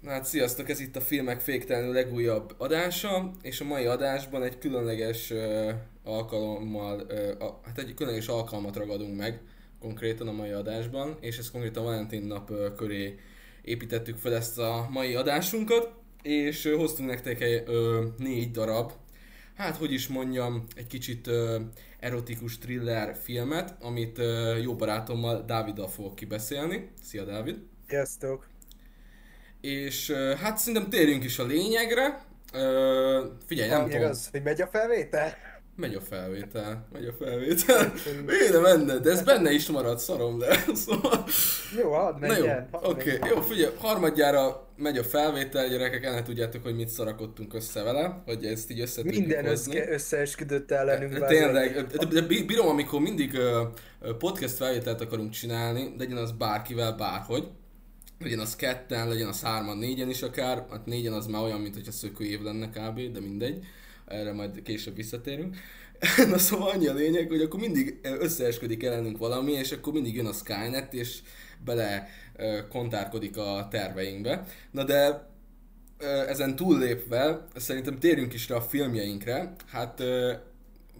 Na hát sziasztok, ez itt a Filmek Féktelenül legújabb adása, és a mai adásban egy különleges uh, alkalommal, uh, a, hát egy különleges alkalmat ragadunk meg konkrétan a mai adásban, és ezt konkrétan Valentin nap uh, köré építettük fel ezt a mai adásunkat, és uh, hoztunk nektek egy uh, négy darab, hát hogy is mondjam, egy kicsit uh, erotikus thriller filmet, amit uh, jó barátommal Dáviddal fogok kibeszélni. Szia Dávid! Sziasztok! És hát szerintem térjünk is a lényegre. figyelj, nem tudom. az, hogy megy a felvétel? Megy a felvétel, megy a felvétel. Miért menne? De ez benne is marad, szarom, de szóval... Jó, hadd menjen. Oké, okay, jó, figyelj, harmadjára megy a felvétel, gyerekek, el tudjátok, hogy mit szarakodtunk össze vele, hogy ezt így össze Minden össze, összeesküdött ellenünk. Tényleg, de bírom, amikor mindig podcast felvételt akarunk csinálni, legyen az bárkivel, bárhogy, legyen az ketten, legyen az hárman, négyen is akár, hát négyen az már olyan, mint hogyha szökő év lenne kb, de mindegy, erre majd később visszatérünk. Na szóval annyi a lényeg, hogy akkor mindig összeesködik ellenünk valami, és akkor mindig jön a Skynet, és bele kontárkodik a terveinkbe. Na de ezen túllépve, szerintem térjünk is rá a filmjeinkre. Hát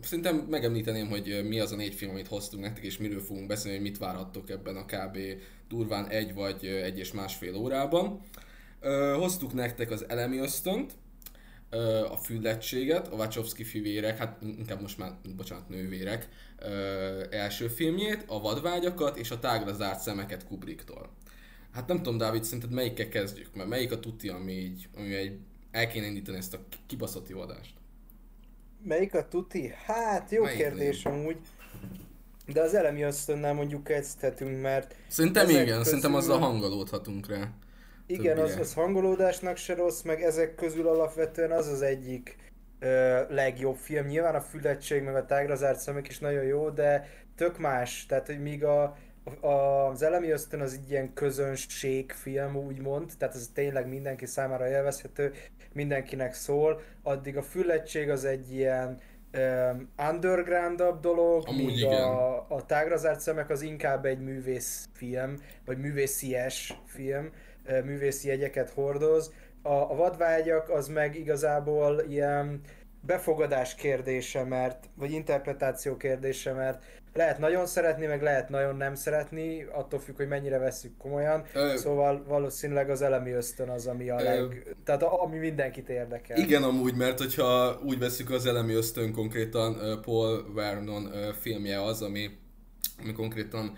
szerintem megemlíteném, hogy mi az a négy film, amit hoztunk nektek, és miről fogunk beszélni, hogy mit várhattok ebben a kb. durván egy vagy egy és másfél órában. Hoztuk nektek az elemi ösztönt, a füllettséget, a Wachowski fivérek, hát inkább most már, bocsánat, nővérek első filmjét, a vadvágyakat és a tágra zárt szemeket Kubricktól. Hát nem tudom, Dávid, szerinted melyikkel kezdjük? Mert melyik a tuti, ami így, ami egy el kéne indítani ezt a kibaszott adást? Melyik a tuti? Hát jó Melyik kérdés lény? amúgy. De az elemi ösztönnel mondjuk kezdhetünk, mert... Szerintem igen, közül... szerintem azzal hangolódhatunk rá. Igen, az, az hangolódásnak se rossz, meg ezek közül alapvetően az az egyik ö, legjobb film. Nyilván a fületség, meg a tágra zárt szemek is nagyon jó, de tök más. Tehát, hogy míg a, az elemi ösztön az egy ilyen közönségfilm, úgymond, tehát ez tényleg mindenki számára élvezhető, mindenkinek szól, addig a füllettség az egy ilyen um, undergroundabb dolog, Amúgy míg igen. a, a tágra zárt szemek az inkább egy művészfilm, vagy művészies film, művészi jegyeket hordoz. A, a vadvágyak az meg igazából ilyen befogadás kérdése, mert, vagy interpretáció kérdése, mert lehet nagyon szeretni, meg lehet nagyon nem szeretni, attól függ, hogy mennyire vesszük komolyan. Ö, szóval valószínűleg az elemi ösztön az, ami a ö, leg... Tehát ami mindenkit érdekel. Igen, amúgy, mert hogyha úgy veszük az elemi ösztön konkrétan Paul Vernon filmje az, ami, ami konkrétan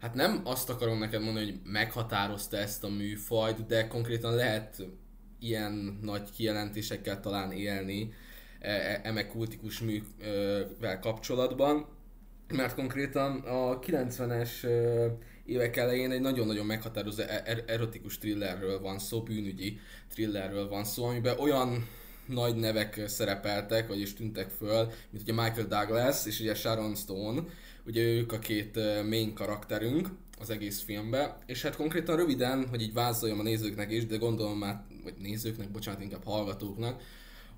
hát nem azt akarom neked mondani, hogy meghatározta ezt a műfajt, de konkrétan lehet ilyen nagy kijelentésekkel talán élni e, e, eme kultikus művel kapcsolatban, mert konkrétan a 90-es évek elején egy nagyon-nagyon meghatározó e, er, erotikus thrillerről van szó, bűnügyi thrillerről van szó, amiben olyan nagy nevek szerepeltek, vagyis tűntek föl, mint ugye Michael Douglas és ugye Sharon Stone, ugye ők a két main karakterünk az egész filmbe, és hát konkrétan röviden, hogy így vázoljam a nézőknek is, de gondolom már, vagy nézőknek, bocsánat, inkább hallgatóknak,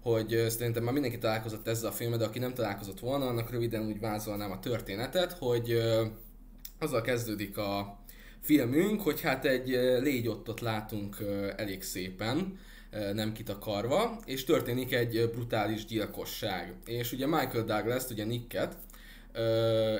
hogy szerintem már mindenki találkozott ezzel a filmmel, de aki nem találkozott volna, annak röviden úgy vázolnám a történetet, hogy azzal kezdődik a filmünk, hogy hát egy légyottot látunk elég szépen, nem kitakarva, és történik egy brutális gyilkosság. És ugye Michael Douglas, ugye Nicket,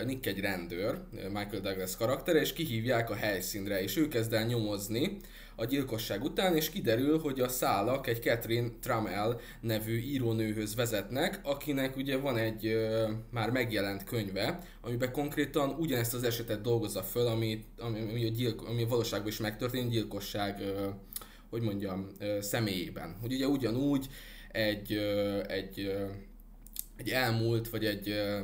Nick egy rendőr, Michael Douglas karaktere, és kihívják a helyszínre, és ő kezd el nyomozni, a gyilkosság után, és kiderül, hogy a szálak egy Catherine Trammell nevű írónőhöz vezetnek, akinek ugye van egy ö, már megjelent könyve, amiben konkrétan ugyanezt az esetet dolgozza föl, ami, ami, ami, a, gyilk, ami a valóságban is megtörtént, gyilkosság, ö, hogy mondjam, ö, személyében. Hogy ugye ugyanúgy egy, ö, egy, ö, egy elmúlt, vagy egy ö,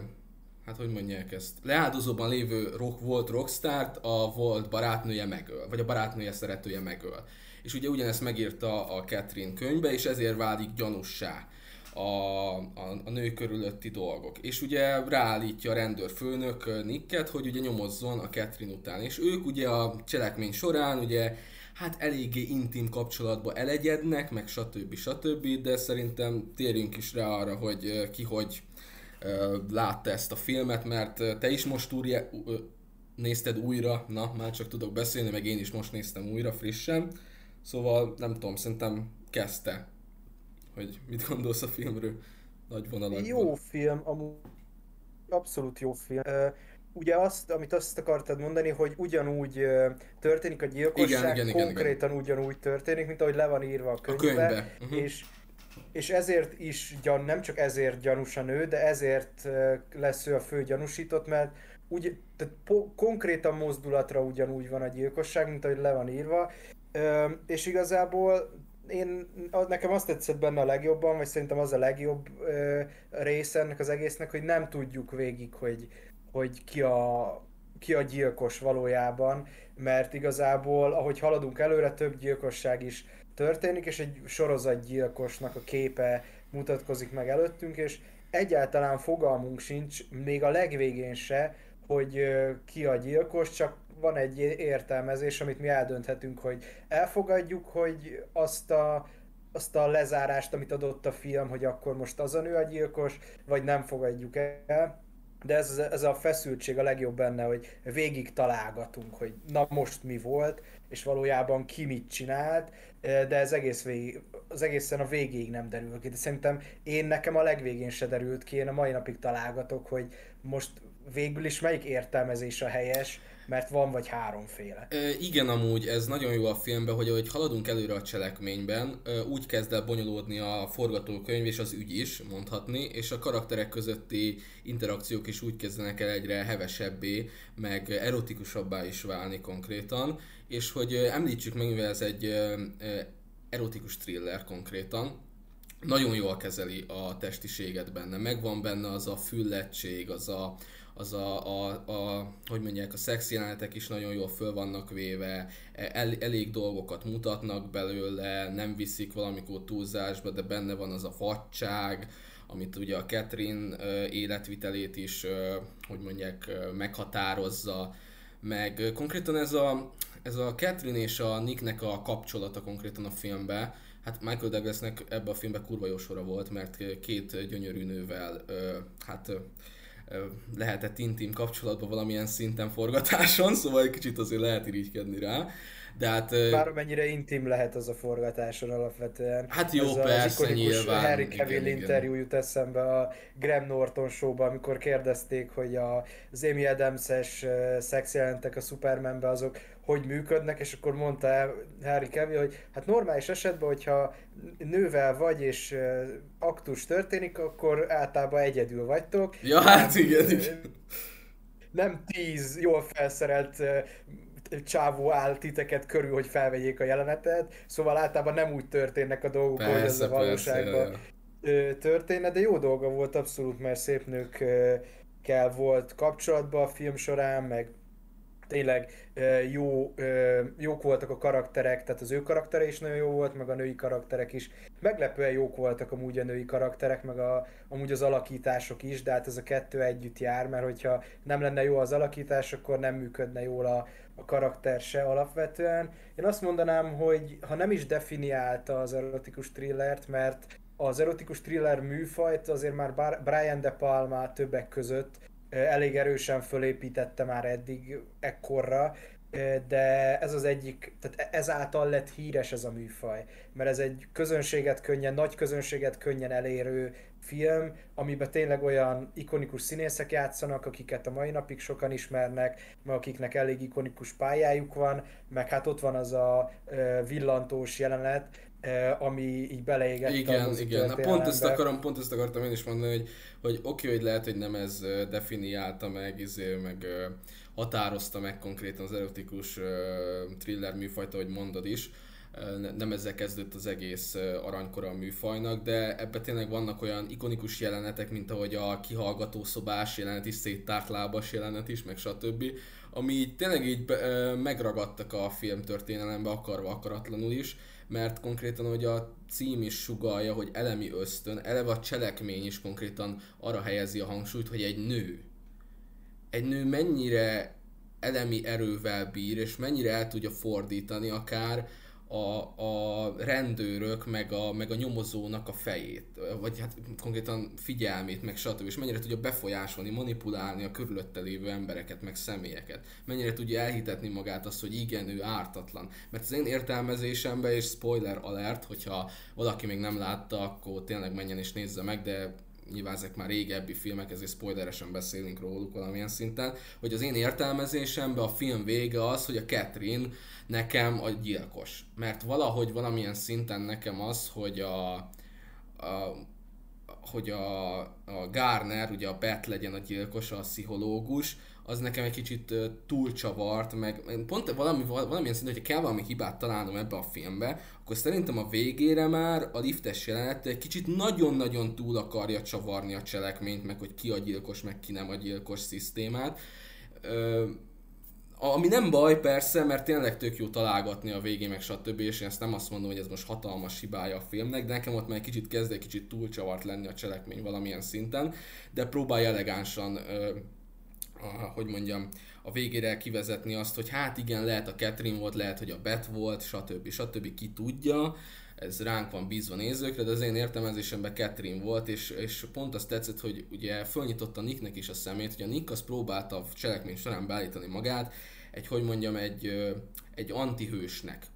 hát hogy mondják ezt, leáldozóban lévő rock, volt rockstar a volt barátnője megöl, vagy a barátnője szeretője megöl. És ugye ugyanezt megírta a Catherine könyvbe, és ezért válik gyanussá a, a, a nő körülötti dolgok. És ugye ráállítja a rendőrfőnök Nicket, hogy ugye nyomozzon a Catherine után. És ők ugye a cselekmény során ugye hát eléggé intim kapcsolatba elegyednek, meg stb. stb. De szerintem térjünk is rá arra, hogy ki hogy látta ezt a filmet, mert te is most úr, nézted újra, na, már csak tudok beszélni, meg én is most néztem újra frissen. Szóval nem tudom, szerintem kezdte, hogy mit gondolsz a filmről nagy vonalakban. Jó film, amúgy abszolút jó film. Ugye azt, amit azt akartad mondani, hogy ugyanúgy történik a gyilkosság, igen, igen, konkrétan igen, igen. ugyanúgy történik, mint ahogy le van írva a könyvbe, a könyvbe. Uh-huh. és és ezért is gyan, nem csak ezért gyanús a nő, de ezért lesz ő a fő gyanúsított, mert úgy, tehát po, konkrétan mozdulatra ugyanúgy van a gyilkosság, mint ahogy le van írva, Ö, és igazából én, nekem azt tetszett benne a legjobban, vagy szerintem az a legjobb ö, része ennek az egésznek, hogy nem tudjuk végig, hogy, hogy ki a, ki a gyilkos valójában, mert igazából, ahogy haladunk előre, több gyilkosság is történik, és egy sorozatgyilkosnak a képe mutatkozik meg előttünk, és egyáltalán fogalmunk sincs, még a legvégén se, hogy ki a gyilkos, csak van egy értelmezés, amit mi eldönthetünk, hogy elfogadjuk, hogy azt a, azt a lezárást, amit adott a film, hogy akkor most az a nő a gyilkos, vagy nem fogadjuk el. De ez, ez a feszültség a legjobb benne, hogy végig találgatunk, hogy na most mi volt, és valójában ki mit csinált, de ez egész végig, az egészen a végéig nem derül ki. De szerintem én nekem a legvégén se derült ki, én a mai napig találgatok, hogy most végül is melyik értelmezés a helyes, mert van vagy háromféle. E, igen, amúgy ez nagyon jó a filmben, hogy ahogy haladunk előre a cselekményben, úgy kezd el bonyolódni a forgatókönyv és az ügy is, mondhatni, és a karakterek közötti interakciók is úgy kezdenek el egyre hevesebbé, meg erotikusabbá is válni konkrétan, és hogy említsük meg, mivel ez egy erotikus thriller konkrétan, nagyon jól kezeli a testiséget benne, megvan benne az a füllettség, az a, az a, a, a, hogy mondják, a szex jelenetek is nagyon jól föl vannak véve, el, elég dolgokat mutatnak belőle, nem viszik valamikor túlzásba, de benne van az a vadság, amit ugye a Catherine életvitelét is, hogy mondják, meghatározza, meg konkrétan ez a, ez a Catherine és a Nicknek a kapcsolata konkrétan a filmben, hát Michael Douglasnek ebbe a filmben kurva jó sora volt, mert két gyönyörű nővel, hát lehetett intim kapcsolatban valamilyen szinten forgatáson, szóval egy kicsit azért lehet irigykedni rá. De hát... Bár mennyire intim lehet az a forgatáson alapvetően. Hát jó, az persze, az nyilván. Harry Cavill igen, interjú jut eszembe a Graham Norton showban, amikor kérdezték, hogy a, az Amy Adams-es szexjelentek a Supermanbe azok hogy működnek, és akkor mondta Harry Cavill, hogy hát normális esetben, hogyha nővel vagy, és aktus történik, akkor általában egyedül vagytok. Ja, hát igen, igen. Nem tíz jól felszerelt csávó áll titeket körül, hogy felvegyék a jelenetet, szóval általában nem úgy történnek a dolgok, persze, hogy ez a valóságban történne, de jó dolga volt abszolút, mert szép nők kell volt kapcsolatban a film során, meg tényleg jó, jók voltak a karakterek, tehát az ő karaktere is nagyon jó volt, meg a női karakterek is. Meglepően jók voltak amúgy a női karakterek, meg a, amúgy az alakítások is, de hát ez a kettő együtt jár, mert hogyha nem lenne jó az alakítás, akkor nem működne jól a, a karakter se alapvetően. Én azt mondanám, hogy ha nem is definiálta az erotikus thrillert, mert az erotikus thriller műfajt azért már Brian De Palma többek között elég erősen fölépítette már eddig ekkorra, de ez az egyik, tehát ezáltal lett híres ez a műfaj, mert ez egy közönséget könnyen, nagy közönséget könnyen elérő film, amiben tényleg olyan ikonikus színészek játszanak, akiket a mai napig sokan ismernek, meg akiknek elég ikonikus pályájuk van, meg hát ott van az a villantós jelenet, ami így beleégett igen, a igen. Na, pont ezt akarom, pont ezt akartam én is mondani, hogy, hogy oké, hogy lehet, hogy nem ez definiálta meg, izé, meg határozta meg konkrétan az erotikus thriller műfajta, hogy mondod is, nem ezzel kezdődött az egész aranykora a műfajnak, de ebben tényleg vannak olyan ikonikus jelenetek, mint ahogy a kihallgató szobás jelenet is, széttárt lábas jelenet is, meg stb., ami így tényleg így megragadtak a film történelembe akarva akaratlanul is, mert konkrétan hogy a cím is sugalja, hogy elemi ösztön, eleve a cselekmény is konkrétan arra helyezi a hangsúlyt, hogy egy nő. Egy nő mennyire elemi erővel bír, és mennyire el tudja fordítani akár a, a rendőrök, meg a, meg a nyomozónak a fejét, vagy hát konkrétan figyelmét, meg stb. És mennyire tudja befolyásolni, manipulálni a körülötte lévő embereket, meg személyeket. Mennyire tudja elhitetni magát azt, hogy igen, ő ártatlan. Mert az én értelmezésemben, és spoiler alert, hogyha valaki még nem látta, akkor tényleg menjen és nézze meg, de nyilván ezek már régebbi filmek, ezért spoileresen beszélünk róluk valamilyen szinten, hogy az én értelmezésemben a film vége az, hogy a Catherine nekem a gyilkos. Mert valahogy valamilyen szinten nekem az, hogy a, a hogy a, a Garner, ugye a Beth legyen a gyilkos, a pszichológus, az nekem egy kicsit túlcsavart, meg pont valami, valamilyen szinten, hogyha kell valami hibát találnom ebbe a filmbe, akkor szerintem a végére már a liftes jelenet egy kicsit nagyon-nagyon túl akarja csavarni a cselekményt, meg hogy ki a gyilkos, meg ki nem a gyilkos szisztémát. Uh, ami nem baj persze, mert tényleg tök jó találgatni a végén, meg stb. És én ezt nem azt mondom, hogy ez most hatalmas hibája a filmnek, de nekem ott már egy kicsit kezd egy kicsit túlcsavart lenni a cselekmény valamilyen szinten, de próbálja elegánsan ö, a, hogy mondjam, a végére kivezetni azt, hogy hát igen, lehet a Catherine volt, lehet, hogy a Bet volt, stb. stb. ki tudja, ez ránk van bízva nézőkre, de az én értelmezésemben Catherine volt, és, és pont azt tetszett, hogy ugye fölnyitotta Nicknek is a szemét, hogy a Nick az próbálta a cselekmény során beállítani magát egy, hogy mondjam, egy, egy antihősnek.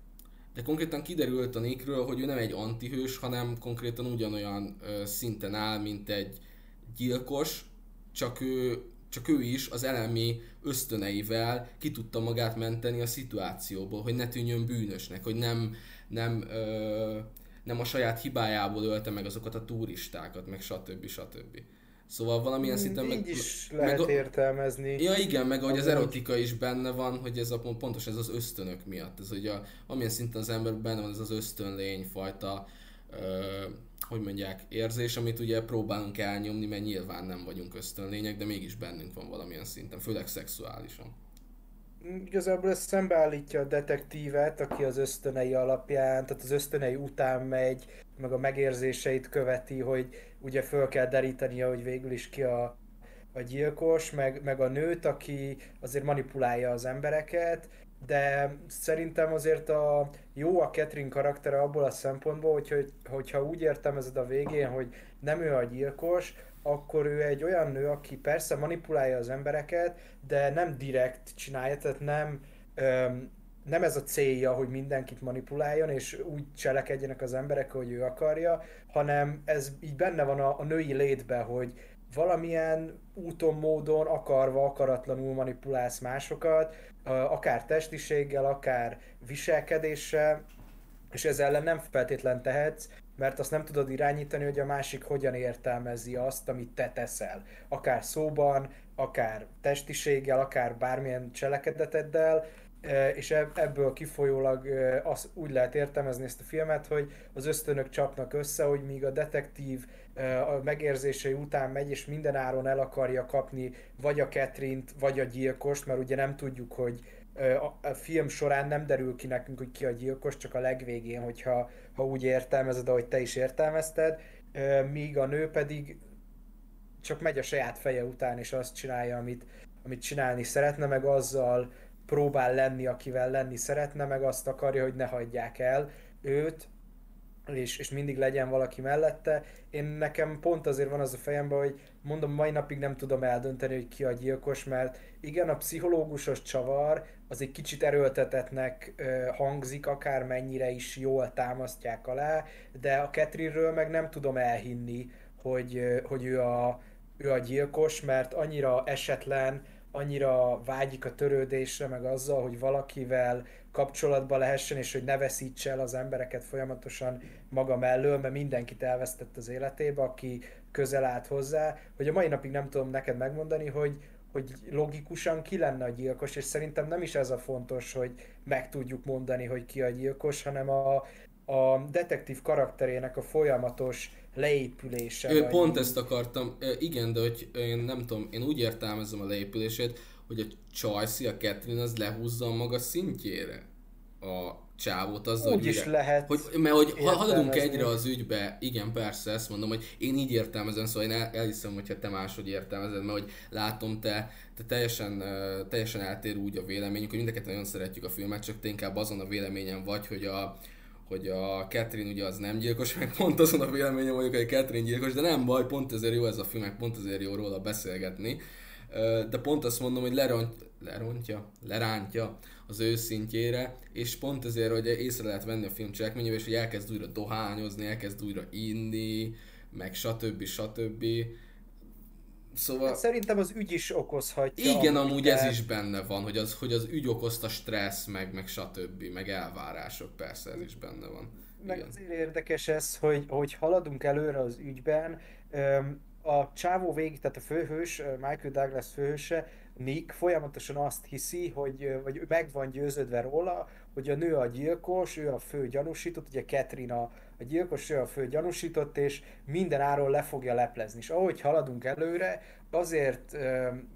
De konkrétan kiderült a Nickről, hogy ő nem egy antihős, hanem konkrétan ugyanolyan szinten áll, mint egy gyilkos, csak ő csak ő is az elemi ösztöneivel ki tudta magát menteni a szituációból, hogy ne tűnjön bűnösnek, hogy nem, nem, ö, nem a saját hibájából ölte meg azokat a turistákat, meg stb. stb. Szóval valamilyen szinten meg... is lehet meg, értelmezni. Ja igen, meg ahogy az erotika is benne van, hogy ez a, pontos ez az ösztönök miatt. Ez ugye, amilyen szinten az ember benne van ez az ösztönlény fajta ö, hogy mondják, érzés, amit ugye próbálunk elnyomni, mert nyilván nem vagyunk ösztönlények, de mégis bennünk van valamilyen szinten, főleg szexuálisan. Igazából ez szembeállítja a detektívet, aki az ösztönei alapján, tehát az ösztönei után megy, meg a megérzéseit követi, hogy ugye föl kell derítenie, hogy végül is ki a, a gyilkos, meg, meg a nőt, aki azért manipulálja az embereket, de szerintem azért a jó a Catherine karaktere abból a szempontból, hogy, hogy, hogyha úgy értelmezed a végén, hogy nem ő a gyilkos, akkor ő egy olyan nő, aki persze manipulálja az embereket, de nem direkt csinálja, tehát nem, öm, nem ez a célja, hogy mindenkit manipuláljon, és úgy cselekedjenek az emberek, hogy ő akarja, hanem ez így benne van a, a női létbe, hogy valamilyen úton, módon, akarva, akaratlanul manipulálsz másokat, akár testiséggel, akár viselkedéssel, és ez ellen nem feltétlen tehetsz, mert azt nem tudod irányítani, hogy a másik hogyan értelmezi azt, amit te teszel. Akár szóban, akár testiséggel, akár bármilyen cselekedeteddel, és ebből kifolyólag az úgy lehet értelmezni ezt a filmet, hogy az ösztönök csapnak össze, hogy míg a detektív a megérzései után megy, és minden áron el akarja kapni vagy a Catherine-t, vagy a gyilkost, mert ugye nem tudjuk, hogy a film során nem derül ki nekünk, hogy ki a gyilkos, csak a legvégén, hogyha ha úgy értelmezed, ahogy te is értelmezted, míg a nő pedig csak megy a saját feje után, és azt csinálja, amit, amit csinálni szeretne, meg azzal próbál lenni, akivel lenni szeretne, meg azt akarja, hogy ne hagyják el őt, és, és mindig legyen valaki mellette. Én nekem pont azért van az a fejemben, hogy mondom, mai napig nem tudom eldönteni, hogy ki a gyilkos, mert igen, a pszichológusos csavar az egy kicsit erőltetetnek ö, hangzik, akár mennyire is jól támasztják alá, de a Ketrinről meg nem tudom elhinni, hogy, hogy ő, a, ő a gyilkos, mert annyira esetlen, annyira vágyik a törődésre, meg azzal, hogy valakivel kapcsolatba lehessen, és hogy ne veszítse el az embereket folyamatosan maga mellől, mert mindenkit elvesztett az életébe, aki közel állt hozzá, hogy a mai napig nem tudom neked megmondani, hogy, hogy logikusan ki lenne a gyilkos, és szerintem nem is ez a fontos, hogy meg tudjuk mondani, hogy ki a gyilkos, hanem a, a detektív karakterének a folyamatos leépülése. Ő, pont ezt akartam, igen, de hogy én nem tudom, én úgy értelmezem a leépülését, hogy a Chelsea, a Catherine az lehúzza a maga szintjére a csávót az, Úgy hogy, is lehet hogy, mert hogy ha haladunk egyre az ügybe, igen, persze, ezt mondom, hogy én így értelmezem, szóval én el, elhiszem, hogyha te máshogy értelmezed, mert hogy látom, te, te teljesen, teljesen eltér úgy a véleményünk, hogy mindeket nagyon szeretjük a filmet, csak te inkább azon a véleményen vagy, hogy a, hogy a Catherine ugye az nem gyilkos, meg pont azon a véleményem vagyok, hogy a Catherine gyilkos, de nem baj, pont ezért jó ez a film, meg pont ezért jó róla beszélgetni. De pont azt mondom, hogy leront, lerontja, lerántja az ő szintjére, és pont ezért, hogy észre lehet venni a film cselekményével, és hogy elkezd újra dohányozni, elkezd újra inni, meg stb. stb. Szóval... Hát Szerintem az ügy is okozhatja. Igen, amúgy ez de- is benne van, hogy az, hogy az ügy okozta stressz, meg, meg stb. meg elvárások, persze ez is benne van. Meg Igen. azért érdekes ez, hogy, hogy haladunk előre az ügyben. Öm, A csávó végig, tehát a főhős, Michael Douglas főhőse, Nick folyamatosan azt hiszi, hogy, vagy meg van győződve róla, hogy a nő a gyilkos, ő a fő gyanúsított, ugye Catherine a, a gyilkos, ő a fő gyanúsított, és minden áron le fogja leplezni. És ahogy haladunk előre, azért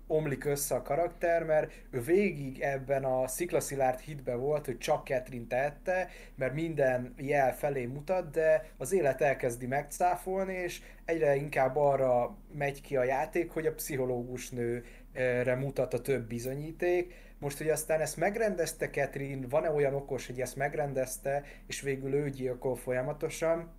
omlik össze a karakter, mert ő végig ebben a sziklaszilárd hitben volt, hogy csak Catherine tehette, mert minden jel felé mutat, de az élet elkezdi megcáfolni, és egyre inkább arra megy ki a játék, hogy a pszichológus nőre mutat a több bizonyíték. Most, hogy aztán ezt megrendezte Catherine, van-e olyan okos, hogy ezt megrendezte, és végül ő gyilkol folyamatosan,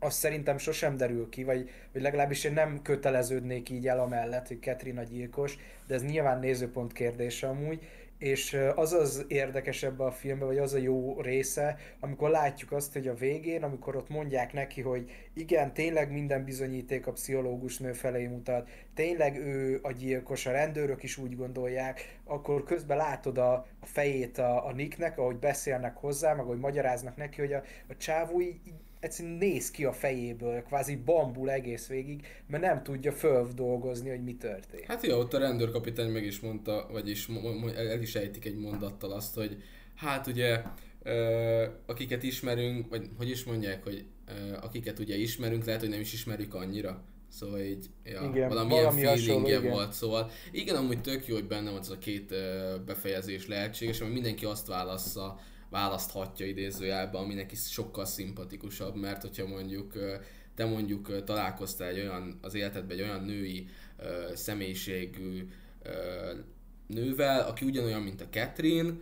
az szerintem sosem derül ki, vagy, vagy legalábbis én nem köteleződnék így el amellett, hogy Catherine a gyilkos, de ez nyilván nézőpont kérdése amúgy, és az az érdekes ebbe a filmbe, vagy az a jó része, amikor látjuk azt, hogy a végén, amikor ott mondják neki, hogy igen, tényleg minden bizonyíték a pszichológus nő felé mutat, tényleg ő a gyilkos, a rendőrök is úgy gondolják, akkor közben látod a, a fejét a, a Nicknek, ahogy beszélnek hozzá, meg ahogy magyaráznak neki, hogy a, a csávó így, így egyszerűen néz ki a fejéből, kvázi bambul egész végig, mert nem tudja földolgozni, hogy mi történt. Hát jó, ott a rendőrkapitány meg is mondta, vagyis el is ejtik egy mondattal azt, hogy hát ugye akiket ismerünk, vagy hogy is mondják, hogy akiket ugye ismerünk, lehet, hogy nem is ismerjük annyira. Szóval így, ja, Igen, valamilyen valami hasonló, feelingje igen. volt, szóval igen, amúgy tök jó, hogy benne van ez a két befejezés lehetséges, mert mindenki azt válassza, választhatja idézőjelben, ami neki sokkal szimpatikusabb, mert hogyha mondjuk te mondjuk találkoztál egy olyan, az életedben egy olyan női személyiségű nővel, aki ugyanolyan, mint a Catherine,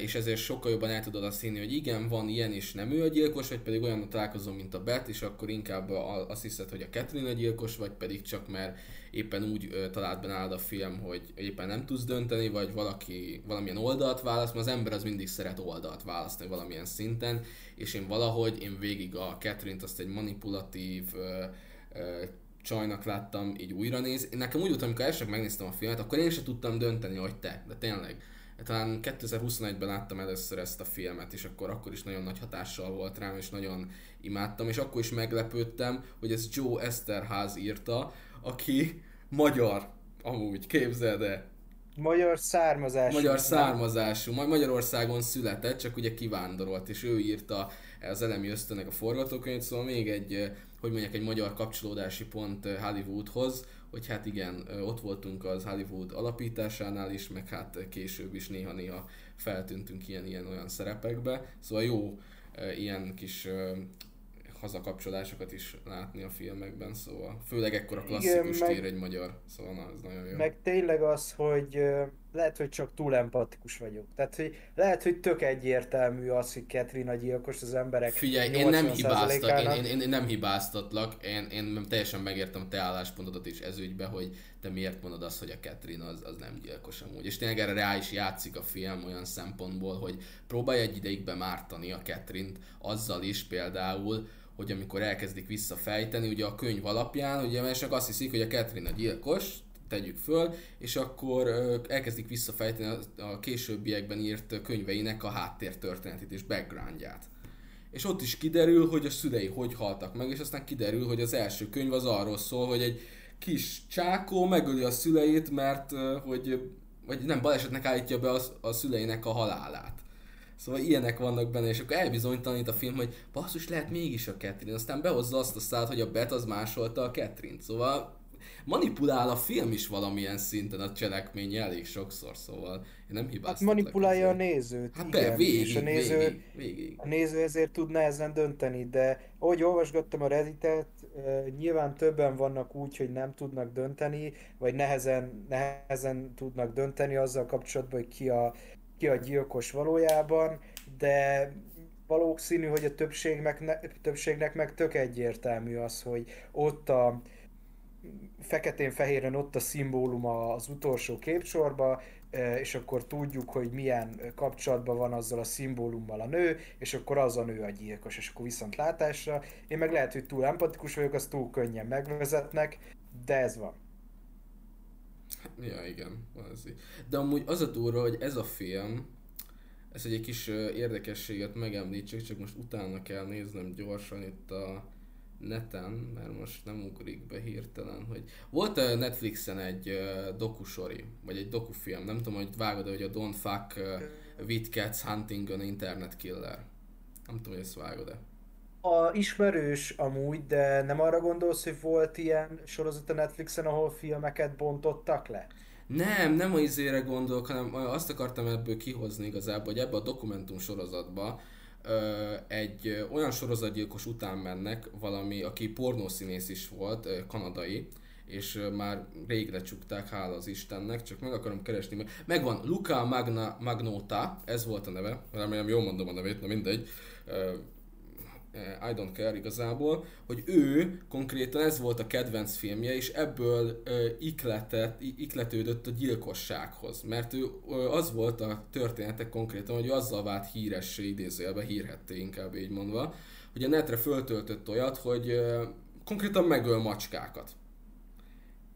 és ezért sokkal jobban el tudod azt hinni, hogy igen, van ilyen, és nem ő a gyilkos, vagy pedig olyan találkozom, mint a Beth, és akkor inkább azt hiszed, hogy a Catherine a gyilkos, vagy pedig csak mert éppen úgy talált be nálad a film, hogy éppen nem tudsz dönteni, vagy valaki valamilyen oldalt választ, mert az ember az mindig szeret oldalt választani valamilyen szinten, és én valahogy, én végig a Catherine-t azt egy manipulatív csajnak láttam így újra néz. Nekem úgy volt, amikor elsők megnéztem a filmet, akkor én sem tudtam dönteni, hogy te, de tényleg. Talán 2021-ben láttam először ezt a filmet, és akkor, akkor is nagyon nagy hatással volt rám, és nagyon imádtam, és akkor is meglepődtem, hogy ez Joe Esterház írta, aki magyar, amúgy, képzeld el, Magyar származású. magyar származású, majd Magyarországon született, csak ugye kivándorolt, és ő írta az elemi ösztönnek a forgatókönyvet, szóval még egy, eh, hogy mondják, egy magyar kapcsolódási pont eh, Hollywoodhoz, hogy hát igen, ott voltunk az Hollywood alapításánál is, meg hát később is néha-néha feltűntünk ilyen-ilyen olyan szerepekbe, szóval jó ilyen kis hazakapcsolásokat is látni a filmekben, szóval főleg ekkora klasszikus meg- tér egy magyar, szóval na, ez nagyon jó. Meg tényleg az, hogy lehet, hogy csak túl empatikus vagyok. Tehát, hogy lehet, hogy tök egyértelmű az, hogy Catherine a gyilkos az emberek Figyelj, én nem 80%-ának. hibáztak, én, én, én, nem hibáztatlak, én, én teljesen megértem te álláspontodat is ez ügybe, hogy te miért mondod azt, hogy a Catherine az, az nem gyilkos amúgy. És tényleg erre rá is játszik a film olyan szempontból, hogy próbálja egy ideig bemártani a Catherine-t azzal is például, hogy amikor elkezdik visszafejteni, ugye a könyv alapján, ugye mert csak azt hiszik, hogy a Catherine a gyilkos, tegyük föl, és akkor elkezdik visszafejteni a, későbbiekben írt könyveinek a háttértörténetét és backgroundját. És ott is kiderül, hogy a szülei hogy haltak meg, és aztán kiderül, hogy az első könyv az arról szól, hogy egy kis csákó megöli a szüleit, mert hogy, vagy nem, balesetnek állítja be a, a szüleinek a halálát. Szóval ilyenek vannak benne, és akkor elbizonytalanít a film, hogy basszus lehet mégis a Catherine, aztán behozza azt a szállt, hogy a Bet az másolta a Catherine. Szóval manipulál a film is valamilyen szinten a cselekmény elég sokszor, szóval én nem hibáztatlak. Hát manipulálja a nézőt. Hát be, végig, és a néző, végig, végig. a néző ezért tud nehezen dönteni, de ahogy olvasgattam a Redditet, nyilván többen vannak úgy, hogy nem tudnak dönteni, vagy nehezen, nehezen tudnak dönteni azzal kapcsolatban, hogy ki a, ki a gyilkos valójában, de valószínű, hogy a többségnek, ne, többségnek meg tök egyértelmű az, hogy ott a feketén-fehéren ott a szimbóluma az utolsó képsorba, e, és akkor tudjuk, hogy milyen kapcsolatban van azzal a szimbólummal a nő, és akkor az a nő a gyilkos, és akkor viszont látásra. Én meg lehet, hogy túl empatikus vagyok, azt túl könnyen megvezetnek, de ez van. Ja, igen. Az. De amúgy az a durva, hogy ez a film, ez egy kis érdekességet megemlítsek, csak most utána kell néznem gyorsan itt a neten, mert most nem ugrik be hirtelen, hogy volt a Netflixen egy dokusori, vagy egy dokufilm, nem tudom, hogy vágod hogy a Don't Fuck with Cats Hunting an Internet Killer. Nem tudom, hogy ezt vágod-e. A ismerős amúgy, de nem arra gondolsz, hogy volt ilyen sorozat a Netflixen, ahol filmeket bontottak le? Nem, nem a izére gondolok, hanem azt akartam ebből kihozni igazából, hogy ebbe a dokumentum sorozatba egy olyan sorozatgyilkos után mennek, valami, aki pornószínész is volt, kanadai, és már rég lecsukták, hála az Istennek, csak meg akarom keresni. Megvan, Luca Magna, Magnota, ez volt a neve, remélem jól mondom a nevét, na mindegy, I don't care igazából, hogy ő konkrétan ez volt a kedvenc filmje, és ebből uh, ikletett, ikletődött a gyilkossághoz. Mert ő uh, az volt a történetek konkrétan, hogy azzal vált híressé idézőjelbe, hírhetté inkább így mondva, hogy a netre föltöltött olyat, hogy uh, konkrétan megöl macskákat.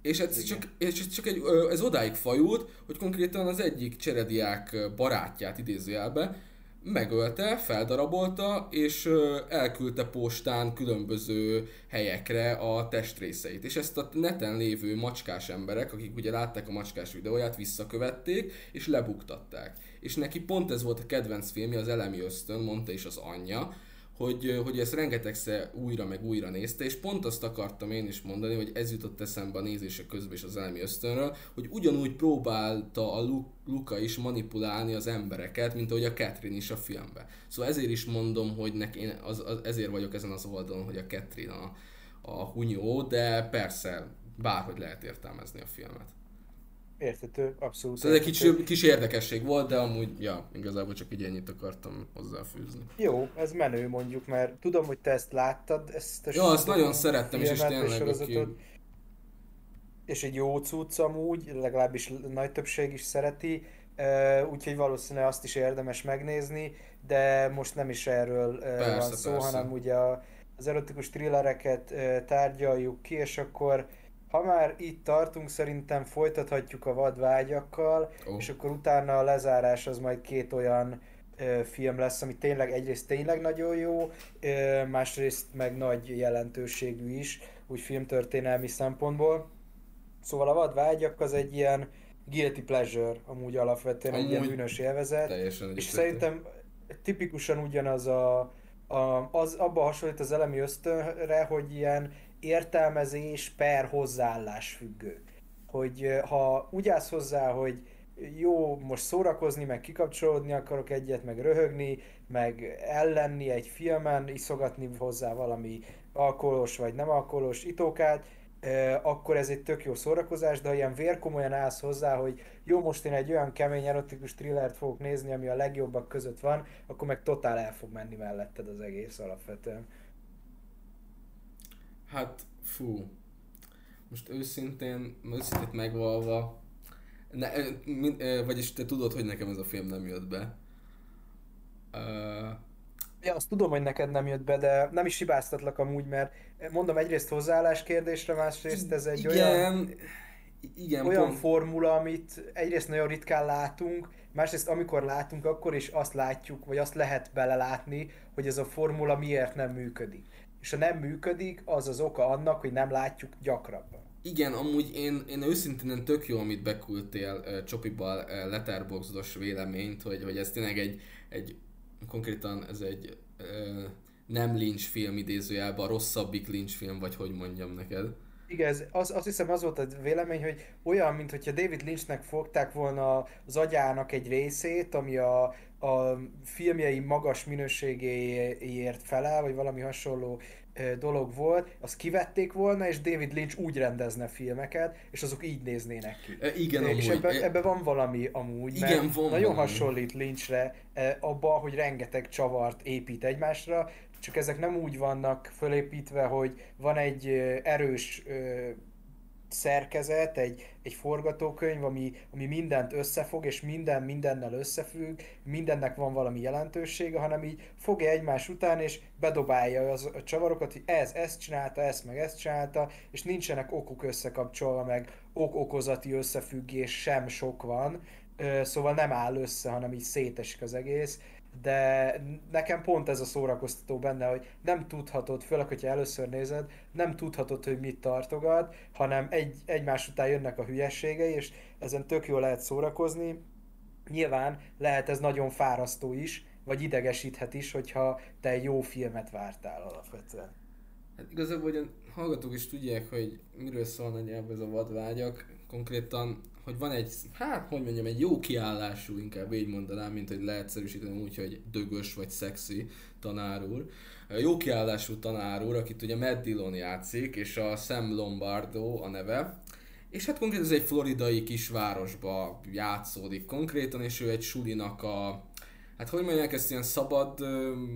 És ez csak, és csak egy, ez odáig fajult, hogy konkrétan az egyik cserediák barátját idézőjelbe megölte, feldarabolta, és elküldte postán különböző helyekre a testrészeit. És ezt a neten lévő macskás emberek, akik ugye látták a macskás videóját, visszakövették, és lebuktatták. És neki pont ez volt a kedvenc filmje, az Elemi Ösztön, mondta is az anyja, hogy, hogy ezt rengetegszer újra meg újra nézte, és pont azt akartam én is mondani, hogy ez jutott eszembe a nézések közben és az elmi ösztönről, hogy ugyanúgy próbálta a Luka is manipulálni az embereket, mint ahogy a Catherine is a filmben. Szóval ezért is mondom, hogy nek én az, az, ezért vagyok ezen az oldalon, hogy a Catherine a, a hunyó, de persze bárhogy lehet értelmezni a filmet. Értető, abszolút. Szóval ez egy kis, kis érdekesség volt, de amúgy, ja, igazából csak így ennyit akartam hozzáfűzni. Jó, ez menő mondjuk, mert tudom, hogy te ezt láttad, ezt a Ja, azt nagyon szerettem is, és tényleg aki... És egy jó cucc amúgy, legalábbis nagy többség is szereti, úgyhogy valószínűleg azt is érdemes megnézni, de most nem is erről persze, van szó, persze. hanem ugye az erotikus thrillereket tárgyaljuk ki, és akkor ha már itt tartunk, szerintem folytathatjuk a vadvágyakkal, oh. és akkor utána a lezárás az majd két olyan ö, film lesz, ami tényleg egyrészt tényleg nagyon jó, ö, másrészt meg nagy jelentőségű is, úgy filmtörténelmi szempontból. Szóval a vadvágyak az egy ilyen guilty pleasure, amúgy alapvetően amúgy egy ilyen bűnös élvezet, és szerintem tipikusan ugyanaz a, a, az, abba hasonlít az elemi ösztönre, hogy ilyen értelmezés per hozzáállás függő. Hogy ha úgy állsz hozzá, hogy jó, most szórakozni, meg kikapcsolódni akarok egyet, meg röhögni, meg ellenni egy filmen, iszogatni hozzá valami alkoholos vagy nem alkoholos itókát, akkor ez egy tök jó szórakozás, de ha ilyen vérkomolyan állsz hozzá, hogy jó, most én egy olyan kemény erotikus thrillert fogok nézni, ami a legjobbak között van, akkor meg totál el fog menni melletted az egész alapvetően. Hát, fú. Most őszintén, őszintén megvalva, ne, min, vagyis te tudod, hogy nekem ez a film nem jött be. Uh, Ja, azt tudom, hogy neked nem jött be, de nem is hibáztatlak amúgy, mert mondom egyrészt hozzáállás kérdésre, másrészt ez egy igen, olyan, igen, olyan pont. formula, amit egyrészt nagyon ritkán látunk, másrészt amikor látunk, akkor is azt látjuk, vagy azt lehet belelátni, hogy ez a formula miért nem működik és ha nem működik, az az oka annak, hogy nem látjuk gyakrabban. Igen, amúgy én, én őszintén tök jó, amit beküldtél uh, Csopival uh, letterboxdos véleményt, hogy, hogy ez tényleg egy, egy konkrétan ez egy uh, nem Lynch film idézőjelben, a rosszabbik Lynch film, vagy hogy mondjam neked. Igen, ez, az, azt hiszem az volt a vélemény, hogy olyan, mint hogyha David Lynchnek fogták volna az agyának egy részét, ami a, a filmjei magas minőségéért felel, vagy valami hasonló dolog volt, azt kivették volna, és David Lynch úgy rendezne filmeket, és azok így néznének ki. E, igen, és amúgy. ebben ebbe van valami amúgy, Igen, mert van nagyon valami. hasonlít Lynchre e, abba, hogy rengeteg csavart épít egymásra, csak ezek nem úgy vannak fölépítve, hogy van egy erős szerkezet, egy, egy forgatókönyv, ami, ami mindent összefog, és minden mindennel összefügg, mindennek van valami jelentősége, hanem így fogja egymás után, és bedobálja az, a csavarokat, hogy ez ezt csinálta, ezt meg ezt csinálta, és nincsenek okok összekapcsolva, meg ok-okozati összefüggés sem sok van, szóval nem áll össze, hanem így szétesik az egész, de nekem pont ez a szórakoztató benne, hogy nem tudhatod, főleg, hogyha először nézed, nem tudhatod, hogy mit tartogat, hanem egy, egymás után jönnek a hülyességei, és ezen tök jól lehet szórakozni. Nyilván lehet ez nagyon fárasztó is, vagy idegesíthet is, hogyha te egy jó filmet vártál alapvetően. Hát igazából, hogy a hallgatók is tudják, hogy miről szól nagyjából ez a vadvágyak. Konkrétan, hogy van egy, hát hogy mondjam, egy jó kiállású, inkább így mondanám, mint hogy leegyszerűsíteni úgy, hogy dögös vagy szexi tanár úr. Jó kiállású tanár úr, akit ugye Matt Dillon játszik, és a Sam Lombardo a neve. És hát konkrétan ez egy floridai kisvárosba játszódik konkrétan, és ő egy sulinak a, hát hogy mondják ezt, ilyen szabad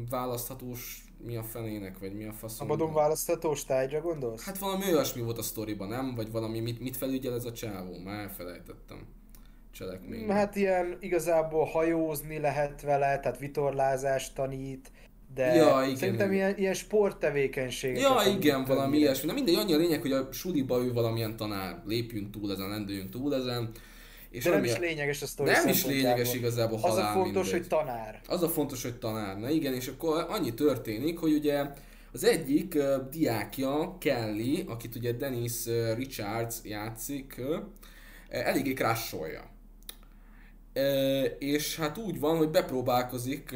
választhatós, mi a fenének, vagy mi a faszom? Szabadon választhatós tárgyra gondolsz? Hát valami olyasmi volt a sztoriban, nem? Vagy valami, mit, mit felügyel ez a csávó? Már elfelejtettem. Cselekmény. Hát ilyen igazából hajózni lehet vele, tehát vitorlázást tanít, de Ja, igen, szerintem ilyen, ilyen sporttevékenységeket Ja, igen, valami ilyesmi. Na mindegy, annyi a lényeg, hogy a suliba ő valamilyen tanár. Lépjünk túl ezen, lendüljünk túl ezen. És De nem is lényeges a sztori Nem is lényeges igazából Az a halál fontos, mindegy. hogy tanár. Az a fontos, hogy tanár. Na igen, és akkor annyi történik, hogy ugye az egyik uh, diákja, Kelly, akit ugye Dennis uh, Richards játszik, uh, eléggé crasholja. Uh, és hát úgy van, hogy bepróbálkozik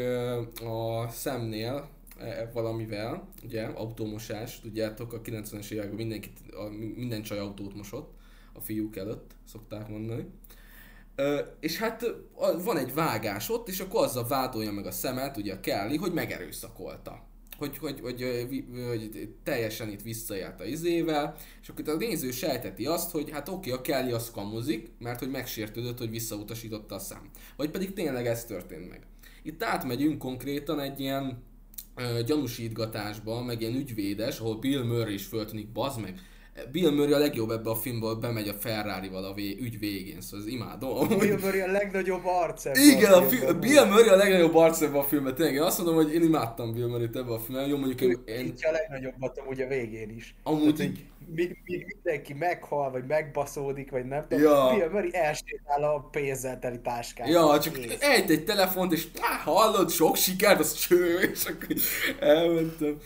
uh, a szemnél uh, valamivel, ugye, automosás, tudjátok, a 90-es években mindenki, a, minden csaj autót mosott a fiúk előtt, szokták mondani. És hát van egy vágás ott, és akkor azzal vádolja meg a szemet, ugye a Kelly, hogy megerőszakolta. Hogy, hogy, hogy, hogy teljesen itt visszajárt a izével, és akkor a néző sejteti azt, hogy hát oké, a Kelly az kamuzik, mert hogy megsértődött, hogy visszautasította a szám. Vagy pedig tényleg ez történt meg. Itt átmegyünk konkrétan egy ilyen ö, gyanúsítgatásba, meg ilyen ügyvédes, ahol Bill Murray is föltűnik, bazd meg. Bill Murray a legjobb ebbe a filmbe, bemegy a Ferrari-val a vé- ügy végén, szóval ez imádom. Bill Murray a legnagyobb arc Igen, a fi- volt. Bill Murray a legnagyobb arc ebben a filmben, tényleg. Én azt mondom, hogy én imádtam Bill Murray-t ebben a filmben. Jó, mondjuk én, én a legnagyobbat amúgy a végén is. amúgy Tehát, hogy mi, mi, mindenki meghal, vagy megbaszódik, vagy nem tudom. Ja. Bill Murray elsétál a pénzzel teli táskát. Ja, csak Kész. egy egy telefont, és á, hallod, sok sikert, az cső, és akkor elmentem.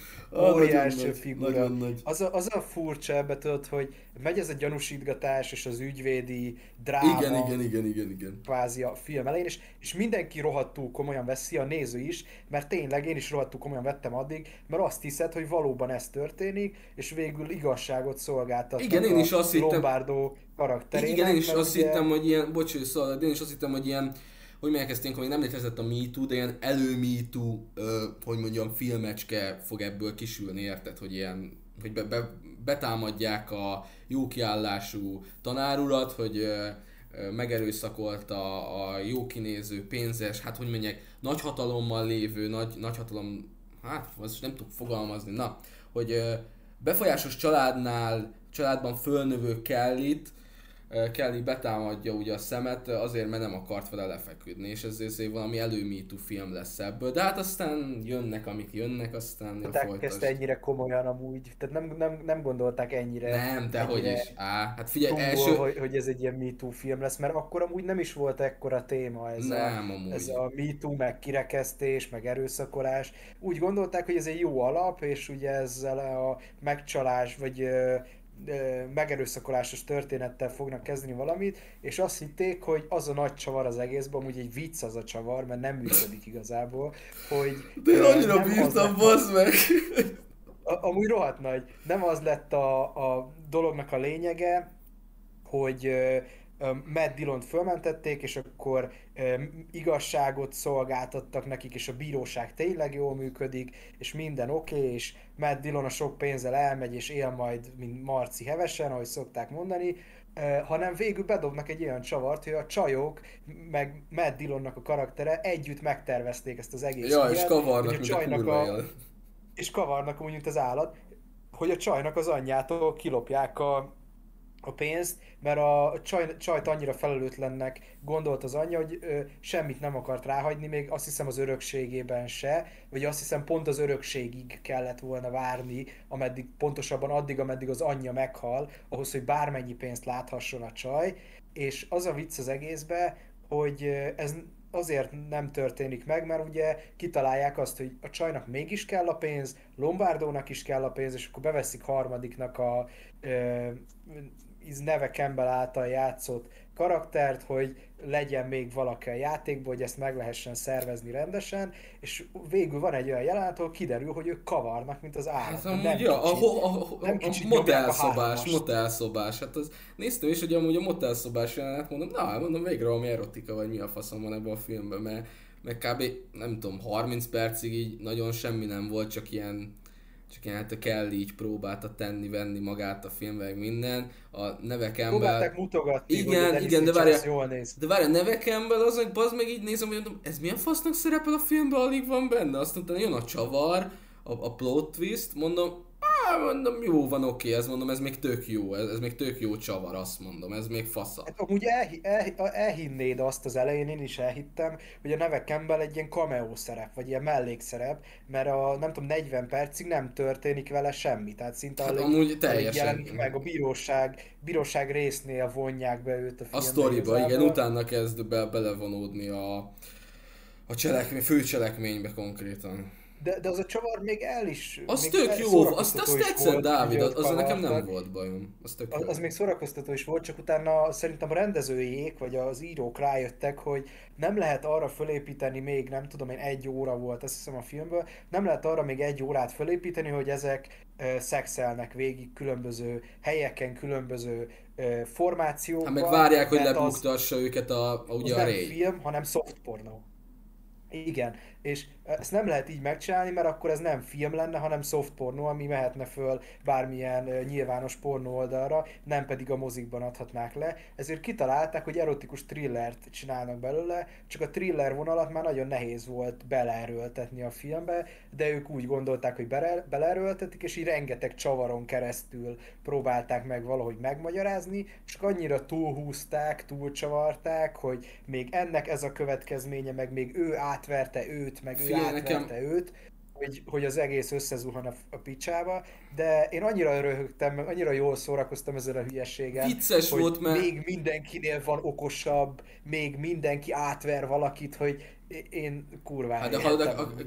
Óriási nagyon nagy, figura. Nagyon nagy. Az a, az a furcsa ebbe tudod, hogy megy ez a gyanúsítgatás és az ügyvédi dráma, Igen, igen, igen, igen, igen. kvázi a film elején, és, és mindenki rohadtul komolyan veszi, a néző is, mert tényleg én is rohadtul komolyan vettem addig, mert azt hiszed, hogy valóban ez történik, és végül igazságot szolgáltatnak Igen, én is azt hittem- Lombardo karakterének. Igen, én is azt ugye- hittem, hogy ilyen, bocs, szóval, én is azt hittem, hogy ilyen, hogy megkezdték, hogy nem létezett a MeToo, de ilyen elő ö, hogy mondjam, filmecske fog ebből kisülni, érted? Hogy ilyen, hogy be, be, betámadják a jó kiállású tanárurat, hogy ö, ö, a jó kinéző, pénzes, hát hogy mondják, nagy hatalommal lévő, nagy, nagy hatalom, hát azt nem tudok fogalmazni, na, hogy befolyásos családnál, családban fölnövő Kellit, Kelly betámadja ugye a szemet, azért, mert nem akart vele lefeküdni, és ez ezért valami előmítú film lesz ebből. De hát aztán jönnek, amik jönnek, aztán a Mondták folytasd. ezt ennyire komolyan amúgy, tehát nem, nem, nem gondolták ennyire. Nem, dehogy ennyire is. Á, hát figyelj, túlból, első... hogy, hogy ez egy ilyen MeToo film lesz, mert akkor amúgy nem is volt ekkora téma ez, Nem, a, amúgy. ez a MeToo, meg kirekesztés, meg erőszakolás. Úgy gondolták, hogy ez egy jó alap, és ugye ezzel a megcsalás, vagy megerőszakolásos történettel fognak kezdeni valamit, és azt hitték, hogy az a nagy csavar az egészben, amúgy egy vicc az a csavar, mert nem működik igazából, hogy De én annyira bírtam, bazd meg! a- amúgy rohadt nagy. Nem az lett a, a dolognak a lényege, hogy Matt Dillon fölmentették, és akkor igazságot szolgáltattak nekik, és a bíróság tényleg jól működik, és minden oké, okay, és Matt Dillon a sok pénzzel elmegy, és él majd, mint Marci hevesen, ahogy szokták mondani, hanem végül bedobnak egy olyan csavart, hogy a csajok, meg Matt Dillonnak a karaktere együtt megtervezték ezt az egész Ja, és kavarnak, a, csajnak a, a És kavarnak mint az állat, hogy a csajnak az anyjától kilopják a, a pénzt, mert a csaj, csajt annyira felelőtlennek gondolt az anyja, hogy ö, semmit nem akart ráhagyni, még azt hiszem az örökségében se, vagy azt hiszem pont az örökségig kellett volna várni, ameddig, pontosabban addig, ameddig az anyja meghal, ahhoz, hogy bármennyi pénzt láthasson a csaj, és az a vicc az egészbe, hogy ez azért nem történik meg, mert ugye kitalálják azt, hogy a csajnak mégis kell a pénz, Lombardónak is kell a pénz, és akkor beveszik harmadiknak a Neve Campbell által játszott karaktert, hogy legyen még valaki a játékból, hogy ezt meg lehessen szervezni rendesen, és végül van egy olyan jelenet, ahol kiderül, hogy ők kavarnak, mint az állat. Hát nem ja, kicsit, a, a, a, nem a motelszobás, a motelszobás, hát az, néztem is, hogy amúgy a motelszobás jelenet, mondom, na, mondom, végre valami erotika, vagy mi a faszom van ebben a filmben, mert, mert kb. nem tudom, 30 percig így nagyon semmi nem volt, csak ilyen csak ilyen hát a kell így próbálta tenni, venni magát a filmbe, minden. A nevekemben... Próbálták mutogatni, igen, hogy igen, de várja, jól néz. De várja, nevekemben az meg, az meg így nézem, hogy mondom, ez milyen fasznak szerepel a filmben, alig van benne. Azt mondta, jön a csavar, a, a plot twist, mondom, Á, mondom, jó van, oké, ez mondom, ez még tök jó, ez, ez még tök jó csavar, azt mondom, ez még fasza. Hát amúgy el, el, elhinnéd azt az elején, én is elhittem, hogy a neve Campbell egy ilyen cameo szerep, vagy ilyen mellékszerep, mert a nem tudom, 40 percig nem történik vele semmi, tehát szinte hát alig, amúgy teljesen. Alig meg a bíróság, bíróság résznél vonják be őt a filmbe. A sztoriba, igen, utána kezd be, belevonódni a, a cselekmény, főcselekménybe konkrétan. De, de az a csavar még el is... Az még tök jó, azt, azt tetszett, volt, Dávid, az, az nekem nem volt bajom. Az, tök az, jó. az még szórakoztató is volt, csak utána szerintem a rendezőjék, vagy az írók rájöttek, hogy nem lehet arra fölépíteni még, nem tudom én, egy óra volt, azt hiszem a filmből, nem lehet arra még egy órát fölépíteni, hogy ezek uh, szexelnek végig különböző helyeken, különböző uh, formációkban. Hát meg várják, hogy lebuktassa az, őket a, a ugye az a nem film, hanem soft porno. Igen, és ezt nem lehet így megcsinálni, mert akkor ez nem film lenne, hanem soft porno, ami mehetne föl bármilyen nyilvános pornó oldalra, nem pedig a mozikban adhatnák le. Ezért kitalálták, hogy erotikus thrillert csinálnak belőle, csak a thriller vonalat már nagyon nehéz volt beleerőltetni a filmbe, de ők úgy gondolták, hogy beleerőltetik, és így rengeteg csavaron keresztül próbálták meg valahogy megmagyarázni, csak annyira túlhúzták, túlcsavarták, hogy még ennek ez a következménye, meg még ő átverte őt, őt, meg Figyelj, ő átverte nekem... őt, hogy, hogy az egész összezuhan a, a picsába, de én annyira röhögtem, annyira jól szórakoztam ezzel a hülyességgel, Vicces hogy volt, mert... még mindenkinél van okosabb, még mindenki átver valakit, hogy én kurván hát de hallod,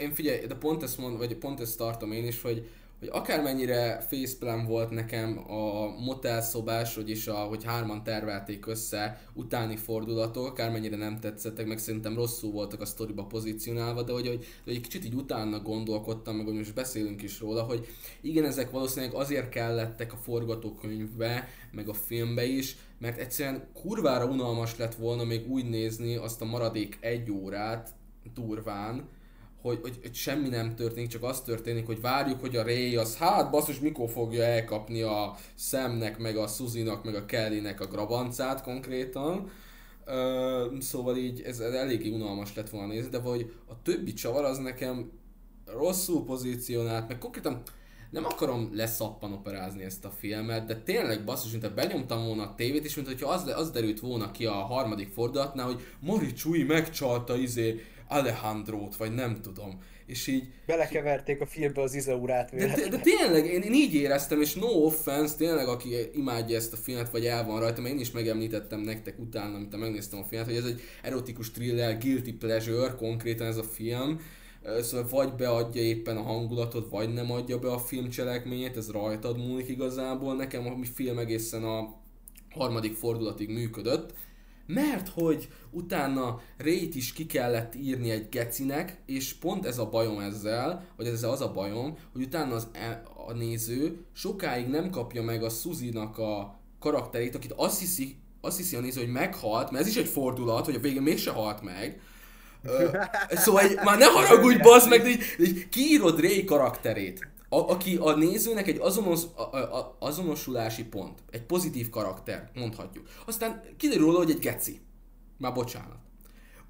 én figyelj, de pont ezt mond, vagy pont ezt tartom én is, hogy hogy akármennyire faceplan volt nekem a motelszobás, hogy is a, hogy hárman tervelték össze utáni fordulatok, akármennyire nem tetszettek, meg szerintem rosszul voltak a sztoriba pozícionálva, de hogy, hogy, hogy egy kicsit így utána gondolkodtam, meg hogy most beszélünk is róla, hogy igen, ezek valószínűleg azért kellettek a forgatókönyvbe, meg a filmbe is, mert egyszerűen kurvára unalmas lett volna még úgy nézni azt a maradék egy órát durván, hogy, hogy, hogy semmi nem történik, csak az történik, hogy várjuk, hogy a Ray az, hát basszus, mikor fogja elkapni a Szemnek, meg a Suzinak, meg a Kellynek a grabancát konkrétan. Uh, szóval így ez, eléggé unalmas lett volna nézni, de hogy a többi csavar az nekem rosszul pozícionált, meg konkrétan nem akarom leszappanoperázni ezt a filmet, de tényleg basszus, mint benyomtam volna a tévét, és mint hogyha az, az derült volna ki a harmadik fordulatnál, hogy Mari Csui megcsalta izé Alejandrót, vagy nem tudom. És így... Belekeverték a filmbe az Izaurát de, de, de, tényleg, én, én, így éreztem, és no offense, tényleg, aki imádja ezt a filmet, vagy el van rajta, mert én is megemlítettem nektek utána, amit megnéztem a filmet, hogy ez egy erotikus thriller, guilty pleasure, konkrétan ez a film, Szóval vagy beadja éppen a hangulatot, vagy nem adja be a film cselekményét, ez rajtad múlik igazából. Nekem a film egészen a harmadik fordulatig működött, mert hogy utána Rét is ki kellett írni egy gecinek, és pont ez a bajom ezzel, vagy ez az a bajom, hogy utána az e, a néző sokáig nem kapja meg a Suzy-nak a karakterét, akit azt hiszi, azt hiszi a néző, hogy meghalt, mert ez is egy fordulat, hogy a végén mégse halt meg, szóval egy, már ne haragudj, bazd meg, de így, de így kiírod Ray karakterét, a, aki a nézőnek egy azonos, a, a, azonosulási pont, egy pozitív karakter, mondhatjuk. Aztán kiderül róla, hogy egy geci. Már bocsánat.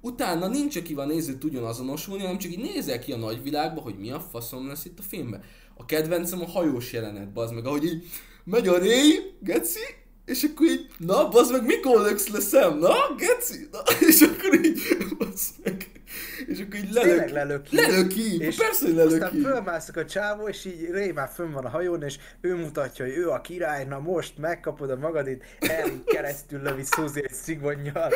Utána nincs, akivel a néző tudjon azonosulni, hanem csak így nézel ki a nagyvilágba, hogy mi a faszom lesz itt a filmben. A kedvencem a hajós jelenet, bazd meg, ahogy így megy a Ray, geci, és akkor így, na, bazd meg, mikor löksz le szem? Na, geci? Na, és akkor így, bazd meg. És akkor így lelök, lelöki. lelöki. És persze, hogy lelöki. Aztán fölmászik a csávó, és így Ray már fönn van a hajón, és ő mutatja, hogy ő a király, na most megkapod a magadit, el keresztül lövi Suzy egy szigonnyal,